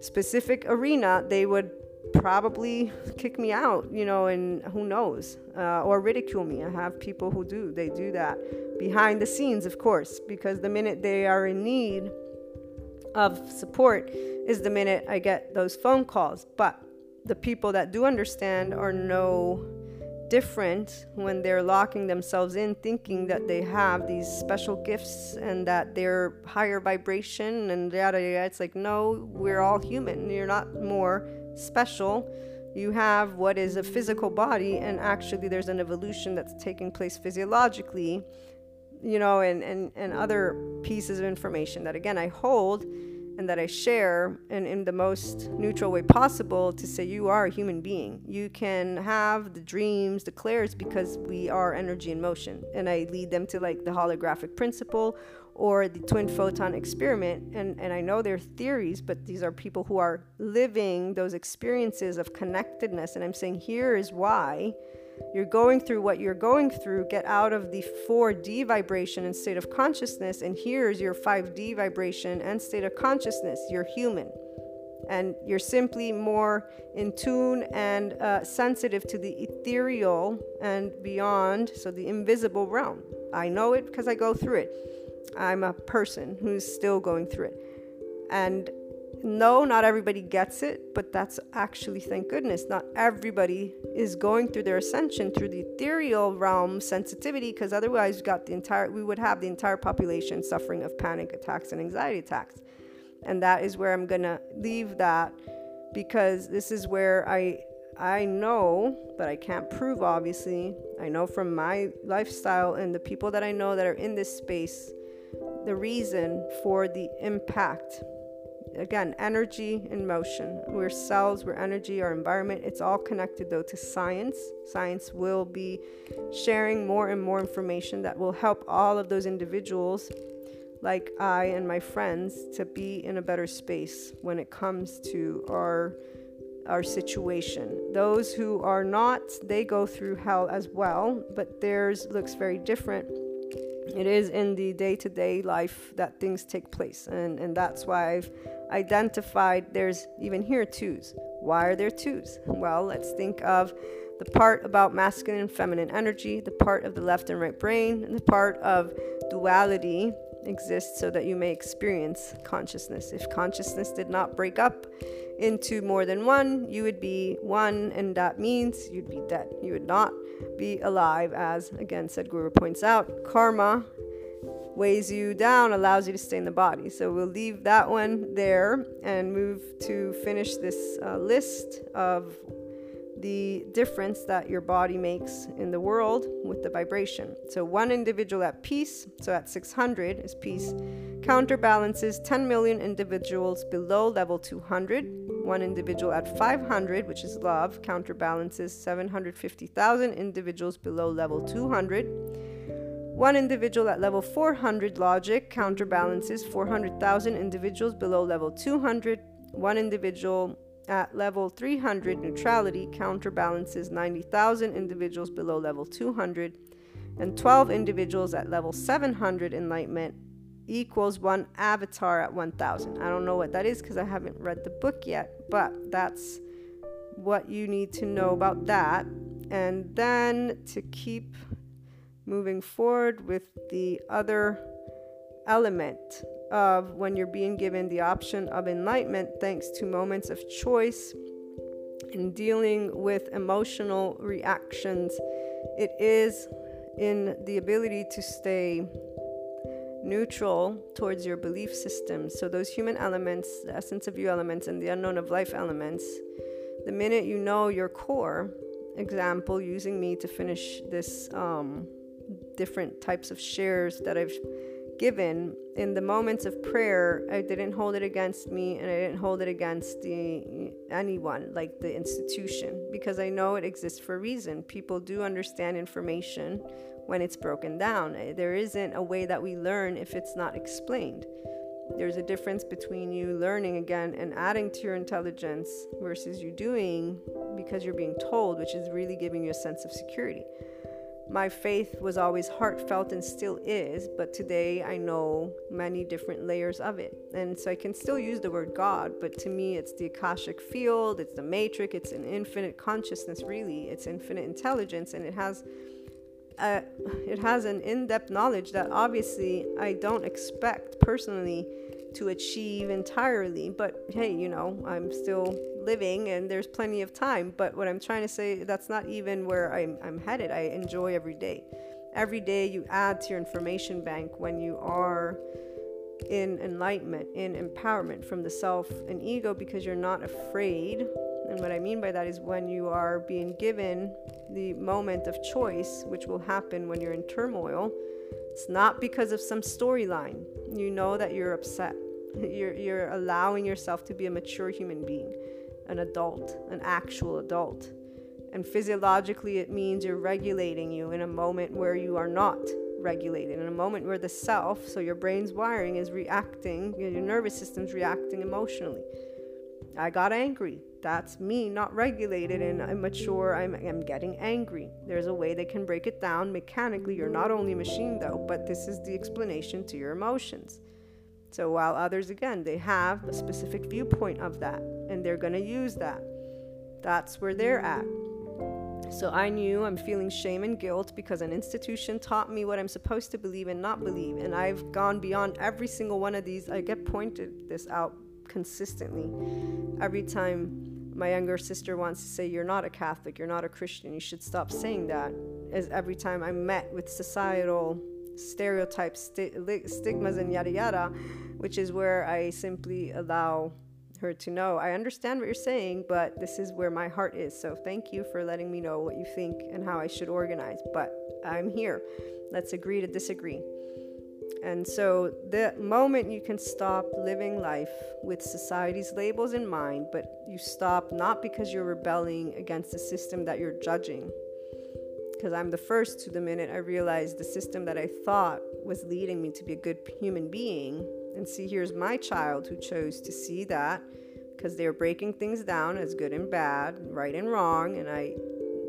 specific arena, they would probably kick me out, you know, and who knows, uh, or ridicule me. I have people who do, they do that behind the scenes, of course, because the minute they are in need of support is the minute I get those phone calls. But the people that do understand or know different when they're locking themselves in, thinking that they have these special gifts and that they're higher vibration and yada yada. It's like, no, we're all human. You're not more special. You have what is a physical body, and actually, there's an evolution that's taking place physiologically, you know, and, and, and other pieces of information that, again, I hold and that I share and in the most neutral way possible to say you are a human being. You can have the dreams, the clairs because we are energy in motion. And I lead them to like the holographic principle or the twin photon experiment. And, and I know they're theories, but these are people who are living those experiences of connectedness. And I'm saying here is why you're going through what you're going through, get out of the 4D vibration and state of consciousness, and here's your 5D vibration and state of consciousness. You're human. And you're simply more in tune and uh, sensitive to the ethereal and beyond, so the invisible realm. I know it because I go through it. I'm a person who's still going through it. And no, not everybody gets it, but that's actually, thank goodness, not everybody is going through their ascension through the ethereal realm sensitivity, because otherwise, we got the entire, we would have the entire population suffering of panic attacks and anxiety attacks. And that is where I'm gonna leave that, because this is where I I know, but I can't prove obviously. I know from my lifestyle and the people that I know that are in this space the reason for the impact again, energy in motion. We're cells, we're energy, our environment. It's all connected though to science. Science will be sharing more and more information that will help all of those individuals, like I and my friends, to be in a better space when it comes to our our situation. Those who are not, they go through hell as well, but theirs looks very different it is in the day-to-day life that things take place and, and that's why i've identified there's even here twos. Why are there twos? Well, let's think of the part about masculine and feminine energy, the part of the left and right brain, and the part of duality exists so that you may experience consciousness. If consciousness did not break up into more than one, you would be one, and that means you'd be dead. You would not be alive, as again Sadhguru points out. Karma weighs you down, allows you to stay in the body. So we'll leave that one there and move to finish this uh, list of the difference that your body makes in the world with the vibration. So one individual at peace, so at 600 is peace, counterbalances 10 million individuals below level 200. One individual at 500, which is love, counterbalances 750,000 individuals below level 200. One individual at level 400 logic counterbalances 400,000 individuals below level 200. One individual at level 300 neutrality counterbalances 90,000 individuals below level 200. And 12 individuals at level 700 enlightenment equals one avatar at 1000. I don't know what that is because I haven't read the book yet, but that's what you need to know about that. And then to keep moving forward with the other element of when you're being given the option of enlightenment thanks to moments of choice in dealing with emotional reactions. It is in the ability to stay neutral towards your belief system. So, those human elements, the essence of you elements, and the unknown of life elements, the minute you know your core, example, using me to finish this um, different types of shares that I've given in the moments of prayer i didn't hold it against me and i didn't hold it against the anyone like the institution because i know it exists for a reason people do understand information when it's broken down eh, there isn't a way that we learn if it's not explained there's a difference between you learning again and adding to your intelligence versus you doing because you're being told which is really giving you a sense of security my faith was always heartfelt and still is, but today I know many different layers of it. And so I can still use the word God, but to me it's the Akashic field, it's the matrix, it's an infinite consciousness, really. It's infinite intelligence, and it has. A, it has an in-depth knowledge that obviously I don't expect personally to achieve entirely. But hey, you know, I'm still living and there's plenty of time. But what I'm trying to say, that's not even where I'm, I'm headed. I enjoy every day. Every day you add to your information bank when you are in enlightenment, in empowerment from the self and ego because you're not afraid. And what I mean by that is when you are being given the moment of choice, which will happen when you're in turmoil, it's not because of some storyline. You know that you're upset. *laughs* You're, you're allowing yourself to be a mature human being, an adult, an actual adult. And physiologically, it means you're regulating you in a moment where you are not regulated, in a moment where the self, so your brain's wiring, is reacting, your nervous system's reacting emotionally. I got angry. That's me not regulated and immature. I'm, I'm getting angry. There's a way they can break it down mechanically. You're not only a machine, though, but this is the explanation to your emotions. So, while others, again, they have a specific viewpoint of that and they're going to use that, that's where they're at. So, I knew I'm feeling shame and guilt because an institution taught me what I'm supposed to believe and not believe. And I've gone beyond every single one of these. I get pointed this out consistently. Every time my younger sister wants to say, You're not a Catholic, you're not a Christian, you should stop saying that. As every time I'm met with societal stereotypes, sti- stigmas, and yada yada, which is where I simply allow her to know I understand what you're saying, but this is where my heart is. So thank you for letting me know what you think and how I should organize. But I'm here. Let's agree to disagree. And so, the moment you can stop living life with society's labels in mind, but you stop not because you're rebelling against the system that you're judging. Because I'm the first to the minute I realized the system that I thought was leading me to be a good human being. And see, here's my child who chose to see that because they were breaking things down as good and bad, right and wrong. And I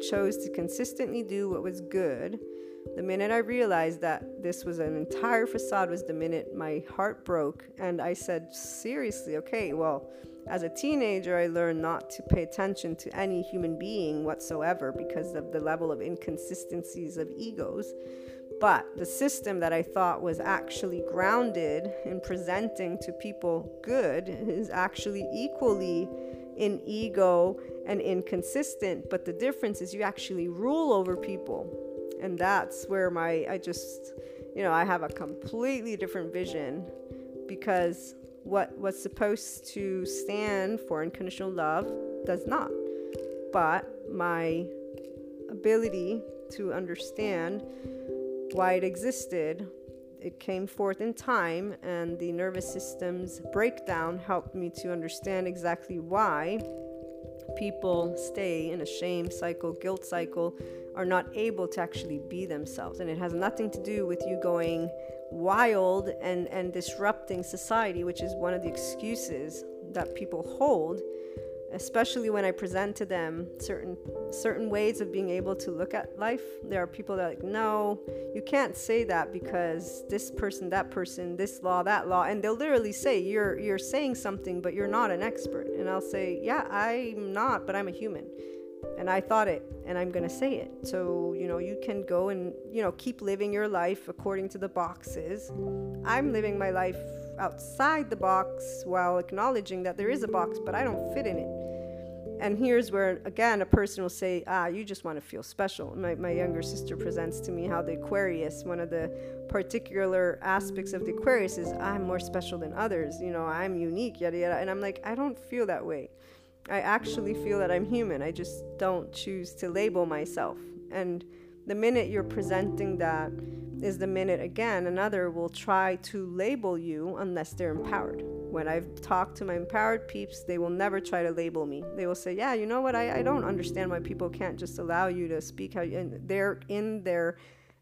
chose to consistently do what was good the minute I realized that this was an entire facade was the minute my heart broke and I said seriously, okay, well, as a teenager I learned not to pay attention to any human being whatsoever because of the level of inconsistencies of egos. But the system that I thought was actually grounded in presenting to people good is actually equally in ego and inconsistent. But the difference is you actually rule over people and that's where my i just you know i have a completely different vision because what was supposed to stand for unconditional love does not. But my ability to understand why it existed it came forth in time and the nervous system's breakdown helped me to understand exactly why people stay in a shame cycle guilt cycle are not able to actually be themselves. And it has nothing to do with you going wild and, and disrupting society, which is one of the excuses that people hold, especially when I present to them certain certain ways of being able to look at life. There are people that are like, no, you can't say that because this person, that person, this law, that law, and they'll literally say you're you're saying something, but you're not an expert. And I'll say, yeah, I'm not, but I'm a human and I thought it and I'm going to say it. So, you know, you can go and, you know, keep living your life according to the boxes. I'm living my life outside the box while acknowledging that there is a box, but I don't fit in it. And here's where, again, a person will say, ah, you just want to feel special. My, my younger sister presents to me how the Aquarius, one of the particular aspects of the Aquarius is, I'm more special than others. You know, I'm unique, yada, yada. And I'm like, I don't feel that way. I actually feel that I'm human. I just don't choose to label myself. And the minute you're presenting that is the minute again another will try to label you unless they're empowered. When I've talked to my empowered peeps, they will never try to label me. They will say, Yeah, you know what? I, I don't understand why people can't just allow you to speak how you, and they're in their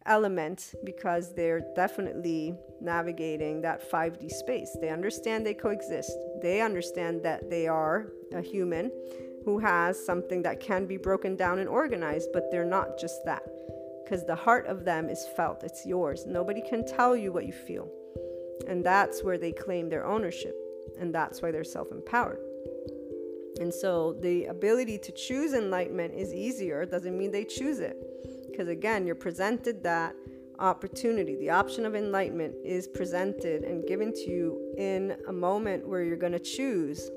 element because they're definitely navigating that 5D space. They understand they coexist. They understand that they are a human who has something that can be broken down and organized, but they're not just that. Because the heart of them is felt, it's yours. Nobody can tell you what you feel. And that's where they claim their ownership. And that's why they're self empowered. And so the ability to choose enlightenment is easier, doesn't mean they choose it. Because again, you're presented that opportunity. The option of enlightenment is presented and given to you in a moment where you're going to choose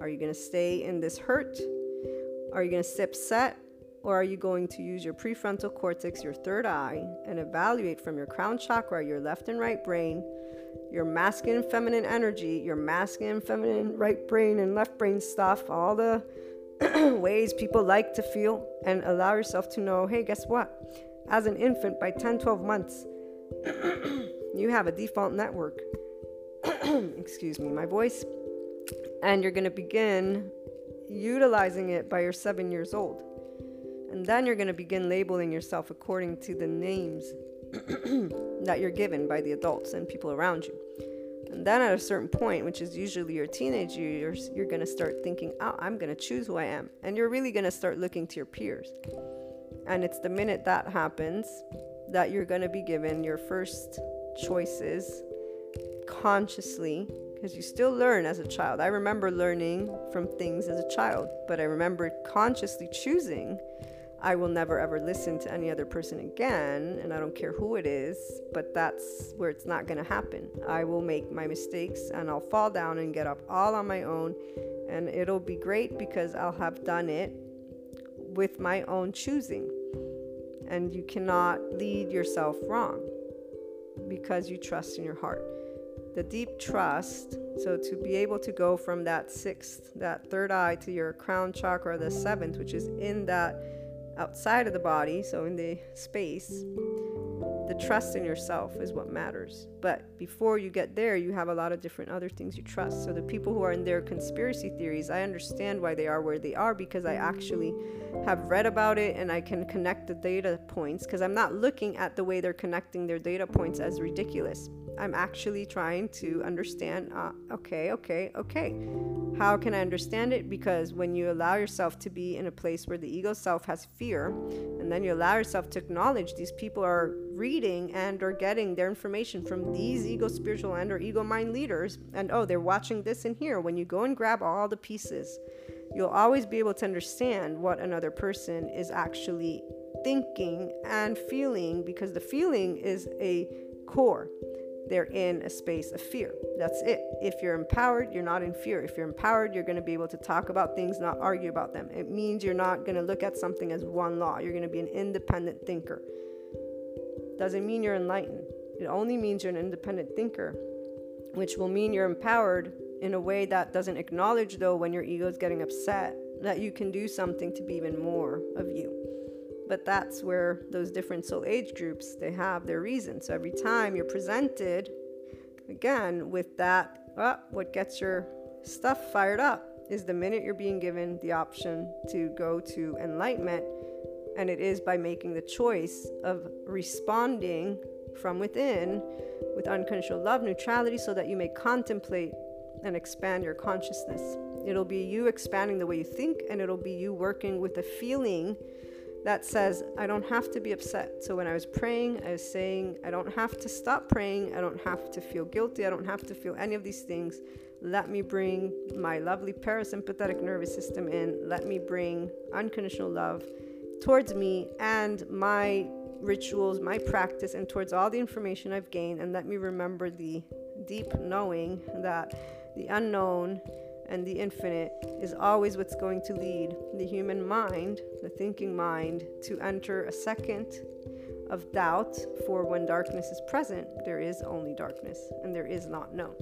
Are you going to stay in this hurt? Are you going to sit upset? Or are you going to use your prefrontal cortex, your third eye, and evaluate from your crown chakra, your left and right brain, your masculine and feminine energy, your masculine and feminine right brain and left brain stuff, all the *clears throat* ways people like to feel, and allow yourself to know hey, guess what? As an infant, by 10, 12 months, *clears throat* you have a default network. *clears throat* Excuse me, my voice. And you're going to begin utilizing it by your seven years old. And then you're going to begin labeling yourself according to the names that you're given by the adults and people around you. And then at a certain point, which is usually your teenage years, you're going to start thinking, oh, I'm going to choose who I am. And you're really going to start looking to your peers. And it's the minute that happens that you're going to be given your first choices consciously because you still learn as a child. I remember learning from things as a child, but I remember consciously choosing I will never ever listen to any other person again, and I don't care who it is, but that's where it's not going to happen. I will make my mistakes and I'll fall down and get up all on my own, and it'll be great because I'll have done it with my own choosing. And you cannot lead yourself wrong because you trust in your heart. The deep trust, so to be able to go from that sixth, that third eye to your crown chakra, the seventh, which is in that outside of the body, so in the space, the trust in yourself is what matters. But before you get there, you have a lot of different other things you trust. So the people who are in their conspiracy theories, I understand why they are where they are because I actually have read about it and I can connect the data points because I'm not looking at the way they're connecting their data points as ridiculous. I'm actually trying to understand uh, okay, okay, okay. How can I understand it? Because when you allow yourself to be in a place where the ego self has fear, and then you allow yourself to acknowledge these people are reading and or getting their information from these ego spiritual and or ego mind leaders, and oh, they're watching this and here. When you go and grab all the pieces, you'll always be able to understand what another person is actually thinking and feeling because the feeling is a core they're in a space of fear. That's it. If you're empowered, you're not in fear. If you're empowered, you're going to be able to talk about things, not argue about them. It means you're not going to look at something as one law. You're going to be an independent thinker. Doesn't mean you're enlightened. It only means you're an independent thinker, which will mean you're empowered in a way that doesn't acknowledge, though, when your ego is getting upset, that you can do something to be even more of you but that's where those different soul age groups they have their reasons so every time you're presented again with that uh, what gets your stuff fired up is the minute you're being given the option to go to enlightenment. And it is by making the choice of responding from within with unconditional love neutrality so that you may contemplate and expand your consciousness. It'll be you expanding the way you think and it'll be you working with a feeling that says, I don't have to be upset. So when I was praying, I was saying, I don't have to stop praying. I don't have to feel guilty. I don't have to feel any of these things. Let me bring my lovely parasympathetic nervous system in. Let me bring unconditional love towards me and my rituals, my practice, and towards all the information I've gained. And let me remember the deep knowing that the unknown and the infinite is always what's going to lead the human mind, the thinking mind, to enter a second of doubt. For when darkness is present, there is only darkness and there is not known.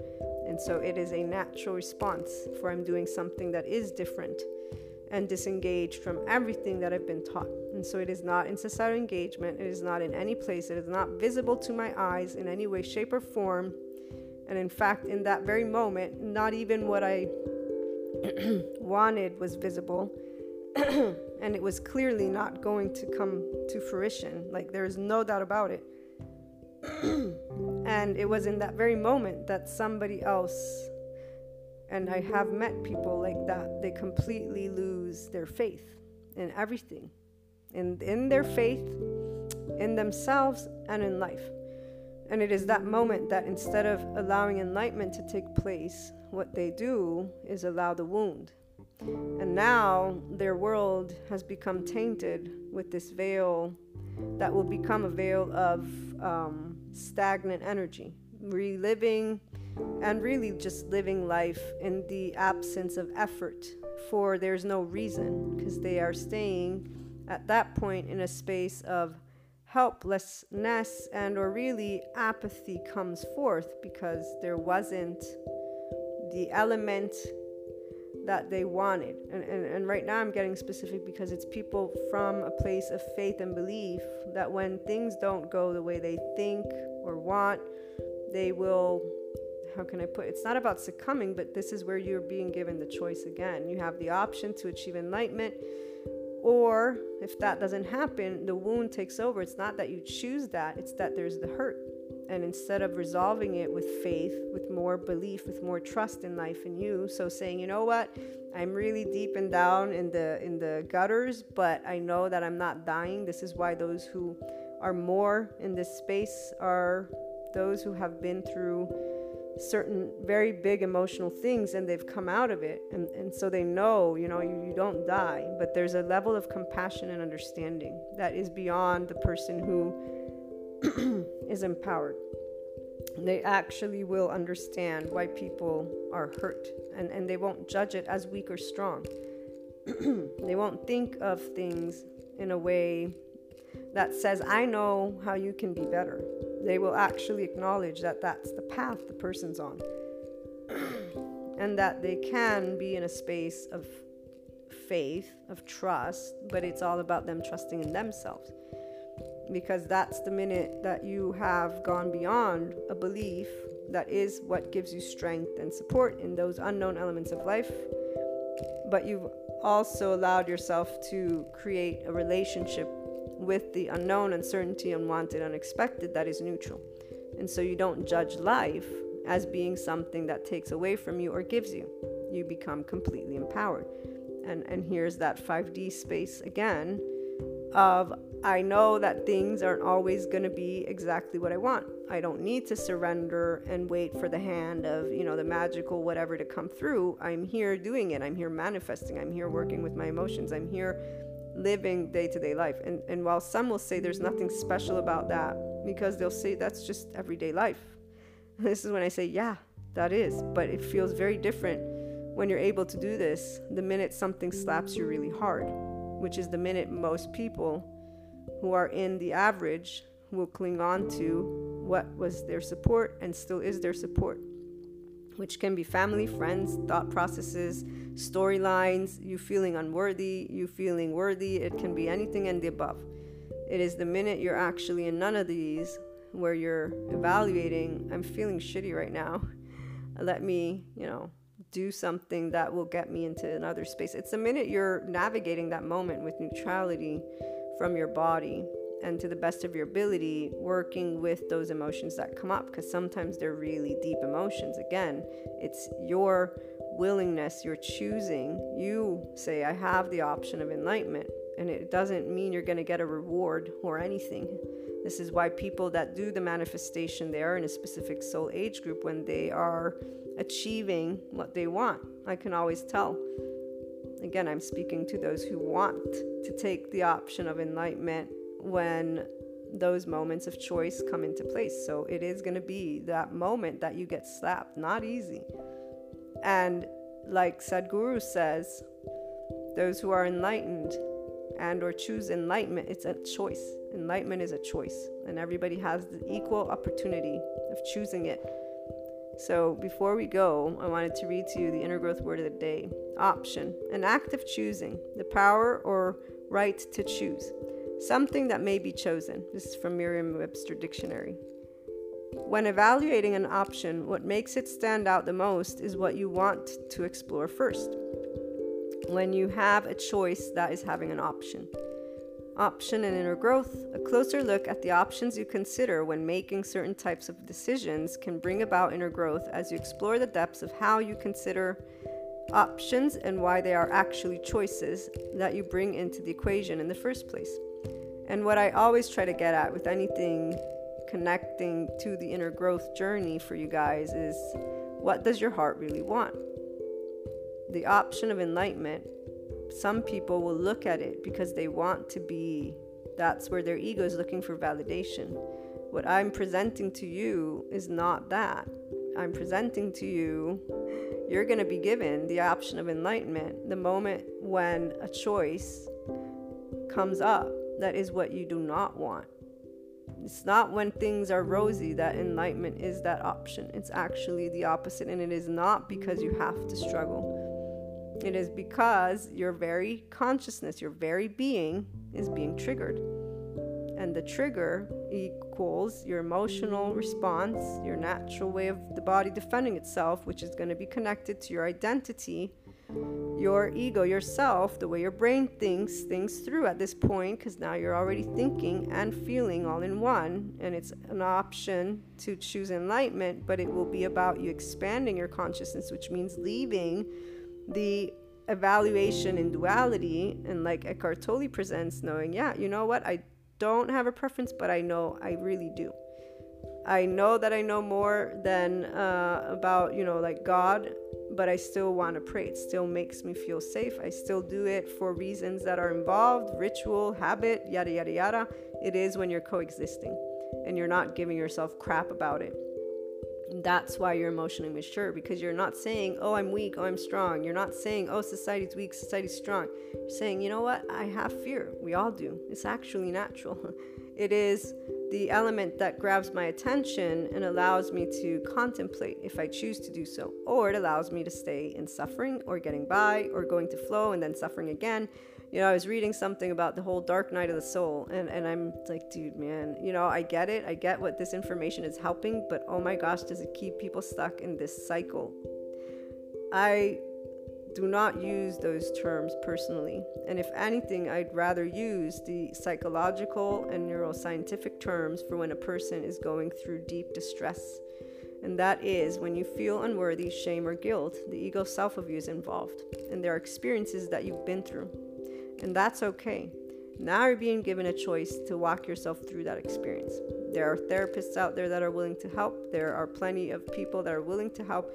And so it is a natural response for I'm doing something that is different and disengaged from everything that I've been taught. And so it is not in societal engagement, it is not in any place, it is not visible to my eyes in any way, shape, or form. And in fact, in that very moment, not even what I *clears throat* wanted was visible *clears throat* and it was clearly not going to come to fruition. Like, there's no doubt about it. *clears throat* and it was in that very moment that somebody else, and I have met people like that, they completely lose their faith in everything, in, in their faith, in themselves, and in life. And it is that moment that instead of allowing enlightenment to take place, what they do is allow the wound. And now their world has become tainted with this veil that will become a veil of um, stagnant energy, reliving and really just living life in the absence of effort for there's no reason because they are staying at that point in a space of helplessness and or really apathy comes forth because there wasn't the element that they wanted and, and, and right now i'm getting specific because it's people from a place of faith and belief that when things don't go the way they think or want they will how can i put it? it's not about succumbing but this is where you're being given the choice again you have the option to achieve enlightenment or if that doesn't happen, the wound takes over. It's not that you choose that, it's that there's the hurt. And instead of resolving it with faith, with more belief, with more trust in life and you, so saying, you know what, I'm really deep and down in the in the gutters, but I know that I'm not dying. This is why those who are more in this space are those who have been through certain very big emotional things and they've come out of it and, and so they know you know you, you don't die but there's a level of compassion and understanding that is beyond the person who *clears throat* is empowered. They actually will understand why people are hurt and, and they won't judge it as weak or strong. *clears throat* They won't think of things in a way that says i know how you can be better. They will actually acknowledge that that's the path the person's on. *clears throat* And that they can be in a space of faith, of trust, but it's all about them trusting in themselves. Because that's the minute that you have gone beyond a belief that is what gives you strength and support in those unknown elements of life. But you've also allowed yourself to create a relationship with the unknown, uncertainty, unwanted, unexpected that is neutral. And so you don't judge life as being something that takes away from you or gives you. You become completely empowered. And, and here's that 5D space again of I know that things aren't always going to be exactly what I want. I don't need to surrender and wait for the hand of, you know, the magical whatever to come through. I'm here doing it. I'm here manifesting. I'm here working with my emotions. I'm here living day to day life. And, and while some will say there's nothing special about that, because they'll say that's just everyday life. *laughs* This is when I say, yeah, that is. But it feels very different when you're able to do this the minute something slaps you really hard, which is the minute most people who are in the average will cling on to what was their support and still is their support which can be family, friends, thought processes, storylines, you feeling unworthy, you feeling worthy. It can be anything and the above. It is the minute you're actually in none of these where you're evaluating, I'm feeling shitty right now. Let me, you know, do something that will get me into another space. It's the minute you're navigating that moment with neutrality from your body and to the best of your ability working with those emotions that come up because sometimes they're really deep emotions. Again it's your willingness you're choosing. You say i have the option of enlightenment and it doesn't mean you're going to get a reward or anything. This is why people that do the manifestation they are in a specific soul age group when they are achieving what they want. I can always tell again i'm speaking to those who want to take the option of enlightenment when those moments of choice come into place. So it is going to be that moment that you get slapped, not easy. And like Sadhguru says, those who are enlightened and or choose enlightenment, it's a choice. Enlightenment is a choice, and everybody has the equal opportunity of choosing it. So before we go, I wanted to read to you the inner growth word of the day. Option, an act of choosing, the power or right to choose. Something that may be chosen. This is from Merriam Webster Dictionary. When evaluating an option, what makes it stand out the most is what you want to explore first. When you have a choice, that is having an option. Option and inner growth. A closer look at the options you consider when making certain types of decisions can bring about inner growth as you explore the depths of how you consider options and why they are actually choices that you bring into the equation in the first place. And what I always try to get at with anything connecting to the inner growth journey for you guys is what does your heart really want? The option of enlightenment, some people will look at it because they want to be, that's where their ego is looking for validation. What I'm presenting to you is not that. I'm presenting to you, you're going to be given the option of enlightenment the moment when a choice comes up that is what you do not want. It's not when things are rosy that enlightenment is that option. It's actually the opposite, and it is not because you have to struggle. It is because your very consciousness, your very being, is being triggered. And the trigger equals your emotional response, your natural way of the body defending itself, which is going to be connected to your identity your ego, yourself, the way your brain thinks things through at this point, because now you're already thinking and feeling all in one, and it's an option to choose enlightenment, but it will be about you expanding your consciousness, which means leaving the evaluation in duality, and like Eckhart Tolle presents, knowing, yeah, you know what, I don't have a preference, but I know I really do. I know that I know more than uh, about, you know, like God but I still want to pray. It still makes me feel safe. I still do it for reasons that are involved ritual, habit, yada, yada, yada. It is when you're coexisting and you're not giving yourself crap about it. That's why you're emotionally mature because you're not saying, oh, I'm weak, oh, I'm strong. You're not saying, oh, society's weak, society's strong. You're saying, you know what? I have fear. We all do. It's actually natural. *laughs* it is the element that grabs my attention and allows me to contemplate if I choose to do so, or it allows me to stay in suffering or getting by or going to flow and then suffering again. You know, I was reading something about the whole dark night of the soul, and, and I'm like, dude, man, you know, I get it. I get what this information is helping, but oh my gosh, does it keep people stuck in this cycle? I do not use those terms personally. And if anything, I'd rather use the psychological and neuroscientific terms for when a person is going through deep distress. And that is when you feel unworthy, shame, or guilt, the ego self of you is involved. And there are experiences that you've been through. And that's okay. Now you're being given a choice to walk yourself through that experience. There are therapists out there that are willing to help. There are plenty of people that are willing to help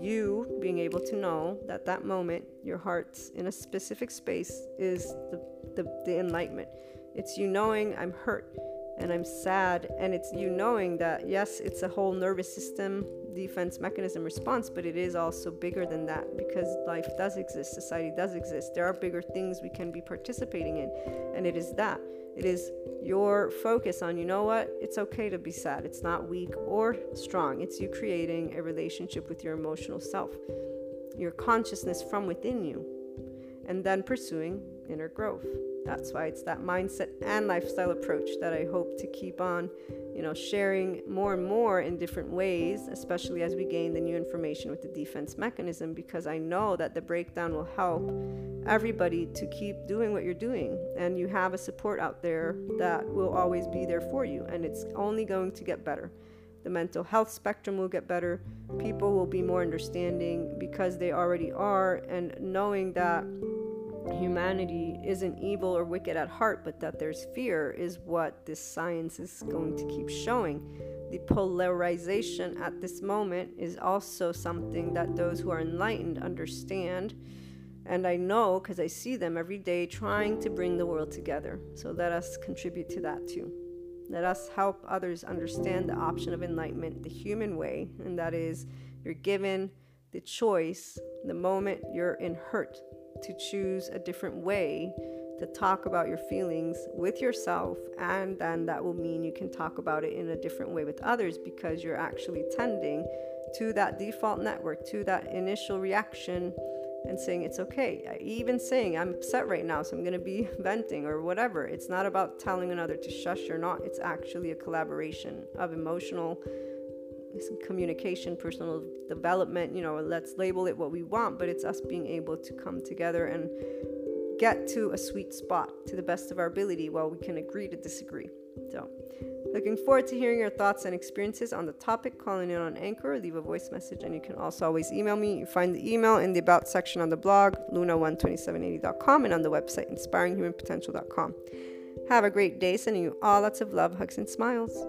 you being able to know that that moment your heart's in a specific space is the, the, the enlightenment. It's you knowing I'm hurt and I'm sad, and it's you knowing that yes, it's a whole nervous system defense mechanism response, but it is also bigger than that because life does exist, society does exist. There are bigger things we can be participating in, and it is that. It is your focus on, you know what? It's okay to be sad. It's not weak or strong. It's you creating a relationship with your emotional self, your consciousness from within you, and then pursuing inner growth. That's why it's that mindset and lifestyle approach that I hope to keep on, you know, sharing more and more in different ways, especially as we gain the new information with the defense mechanism, because I know that the breakdown will help everybody to keep doing what you're doing. And you have a support out there that will always be there for you, and it's only going to get better. The mental health spectrum will get better. People will be more understanding because they already are, and knowing that humanity isn't evil or wicked at heart, but that there's fear is what this science is going to keep showing. The polarization at this moment is also something that those who are enlightened understand. And I know because I see them every day trying to bring the world together. So let us contribute to that too. Let us help others understand the option of enlightenment the human way, and that is you're given the choice the moment you're in hurt to choose a different way to talk about your feelings with yourself, and then that will mean you can talk about it in a different way with others because you're actually tending to that default network, to that initial reaction, and saying it's okay. Even saying I'm upset right now, so I'm going to be *laughs* venting or whatever. It's not about telling another to shush or not, it's actually a collaboration of emotional communication, personal development, you know, let's label it what we want, but it's us being able to come together and get to a sweet spot to the best of our ability while we can agree to disagree. So, looking forward to hearing your thoughts and experiences on the topic. Calling in on Anchor, leave a voice message, and you can also always email me. You find the email in the About section on the blog, luna12780.com, and on the website, inspiringhumanpotential.com. Have a great day, sending you all lots of love, hugs, and smiles.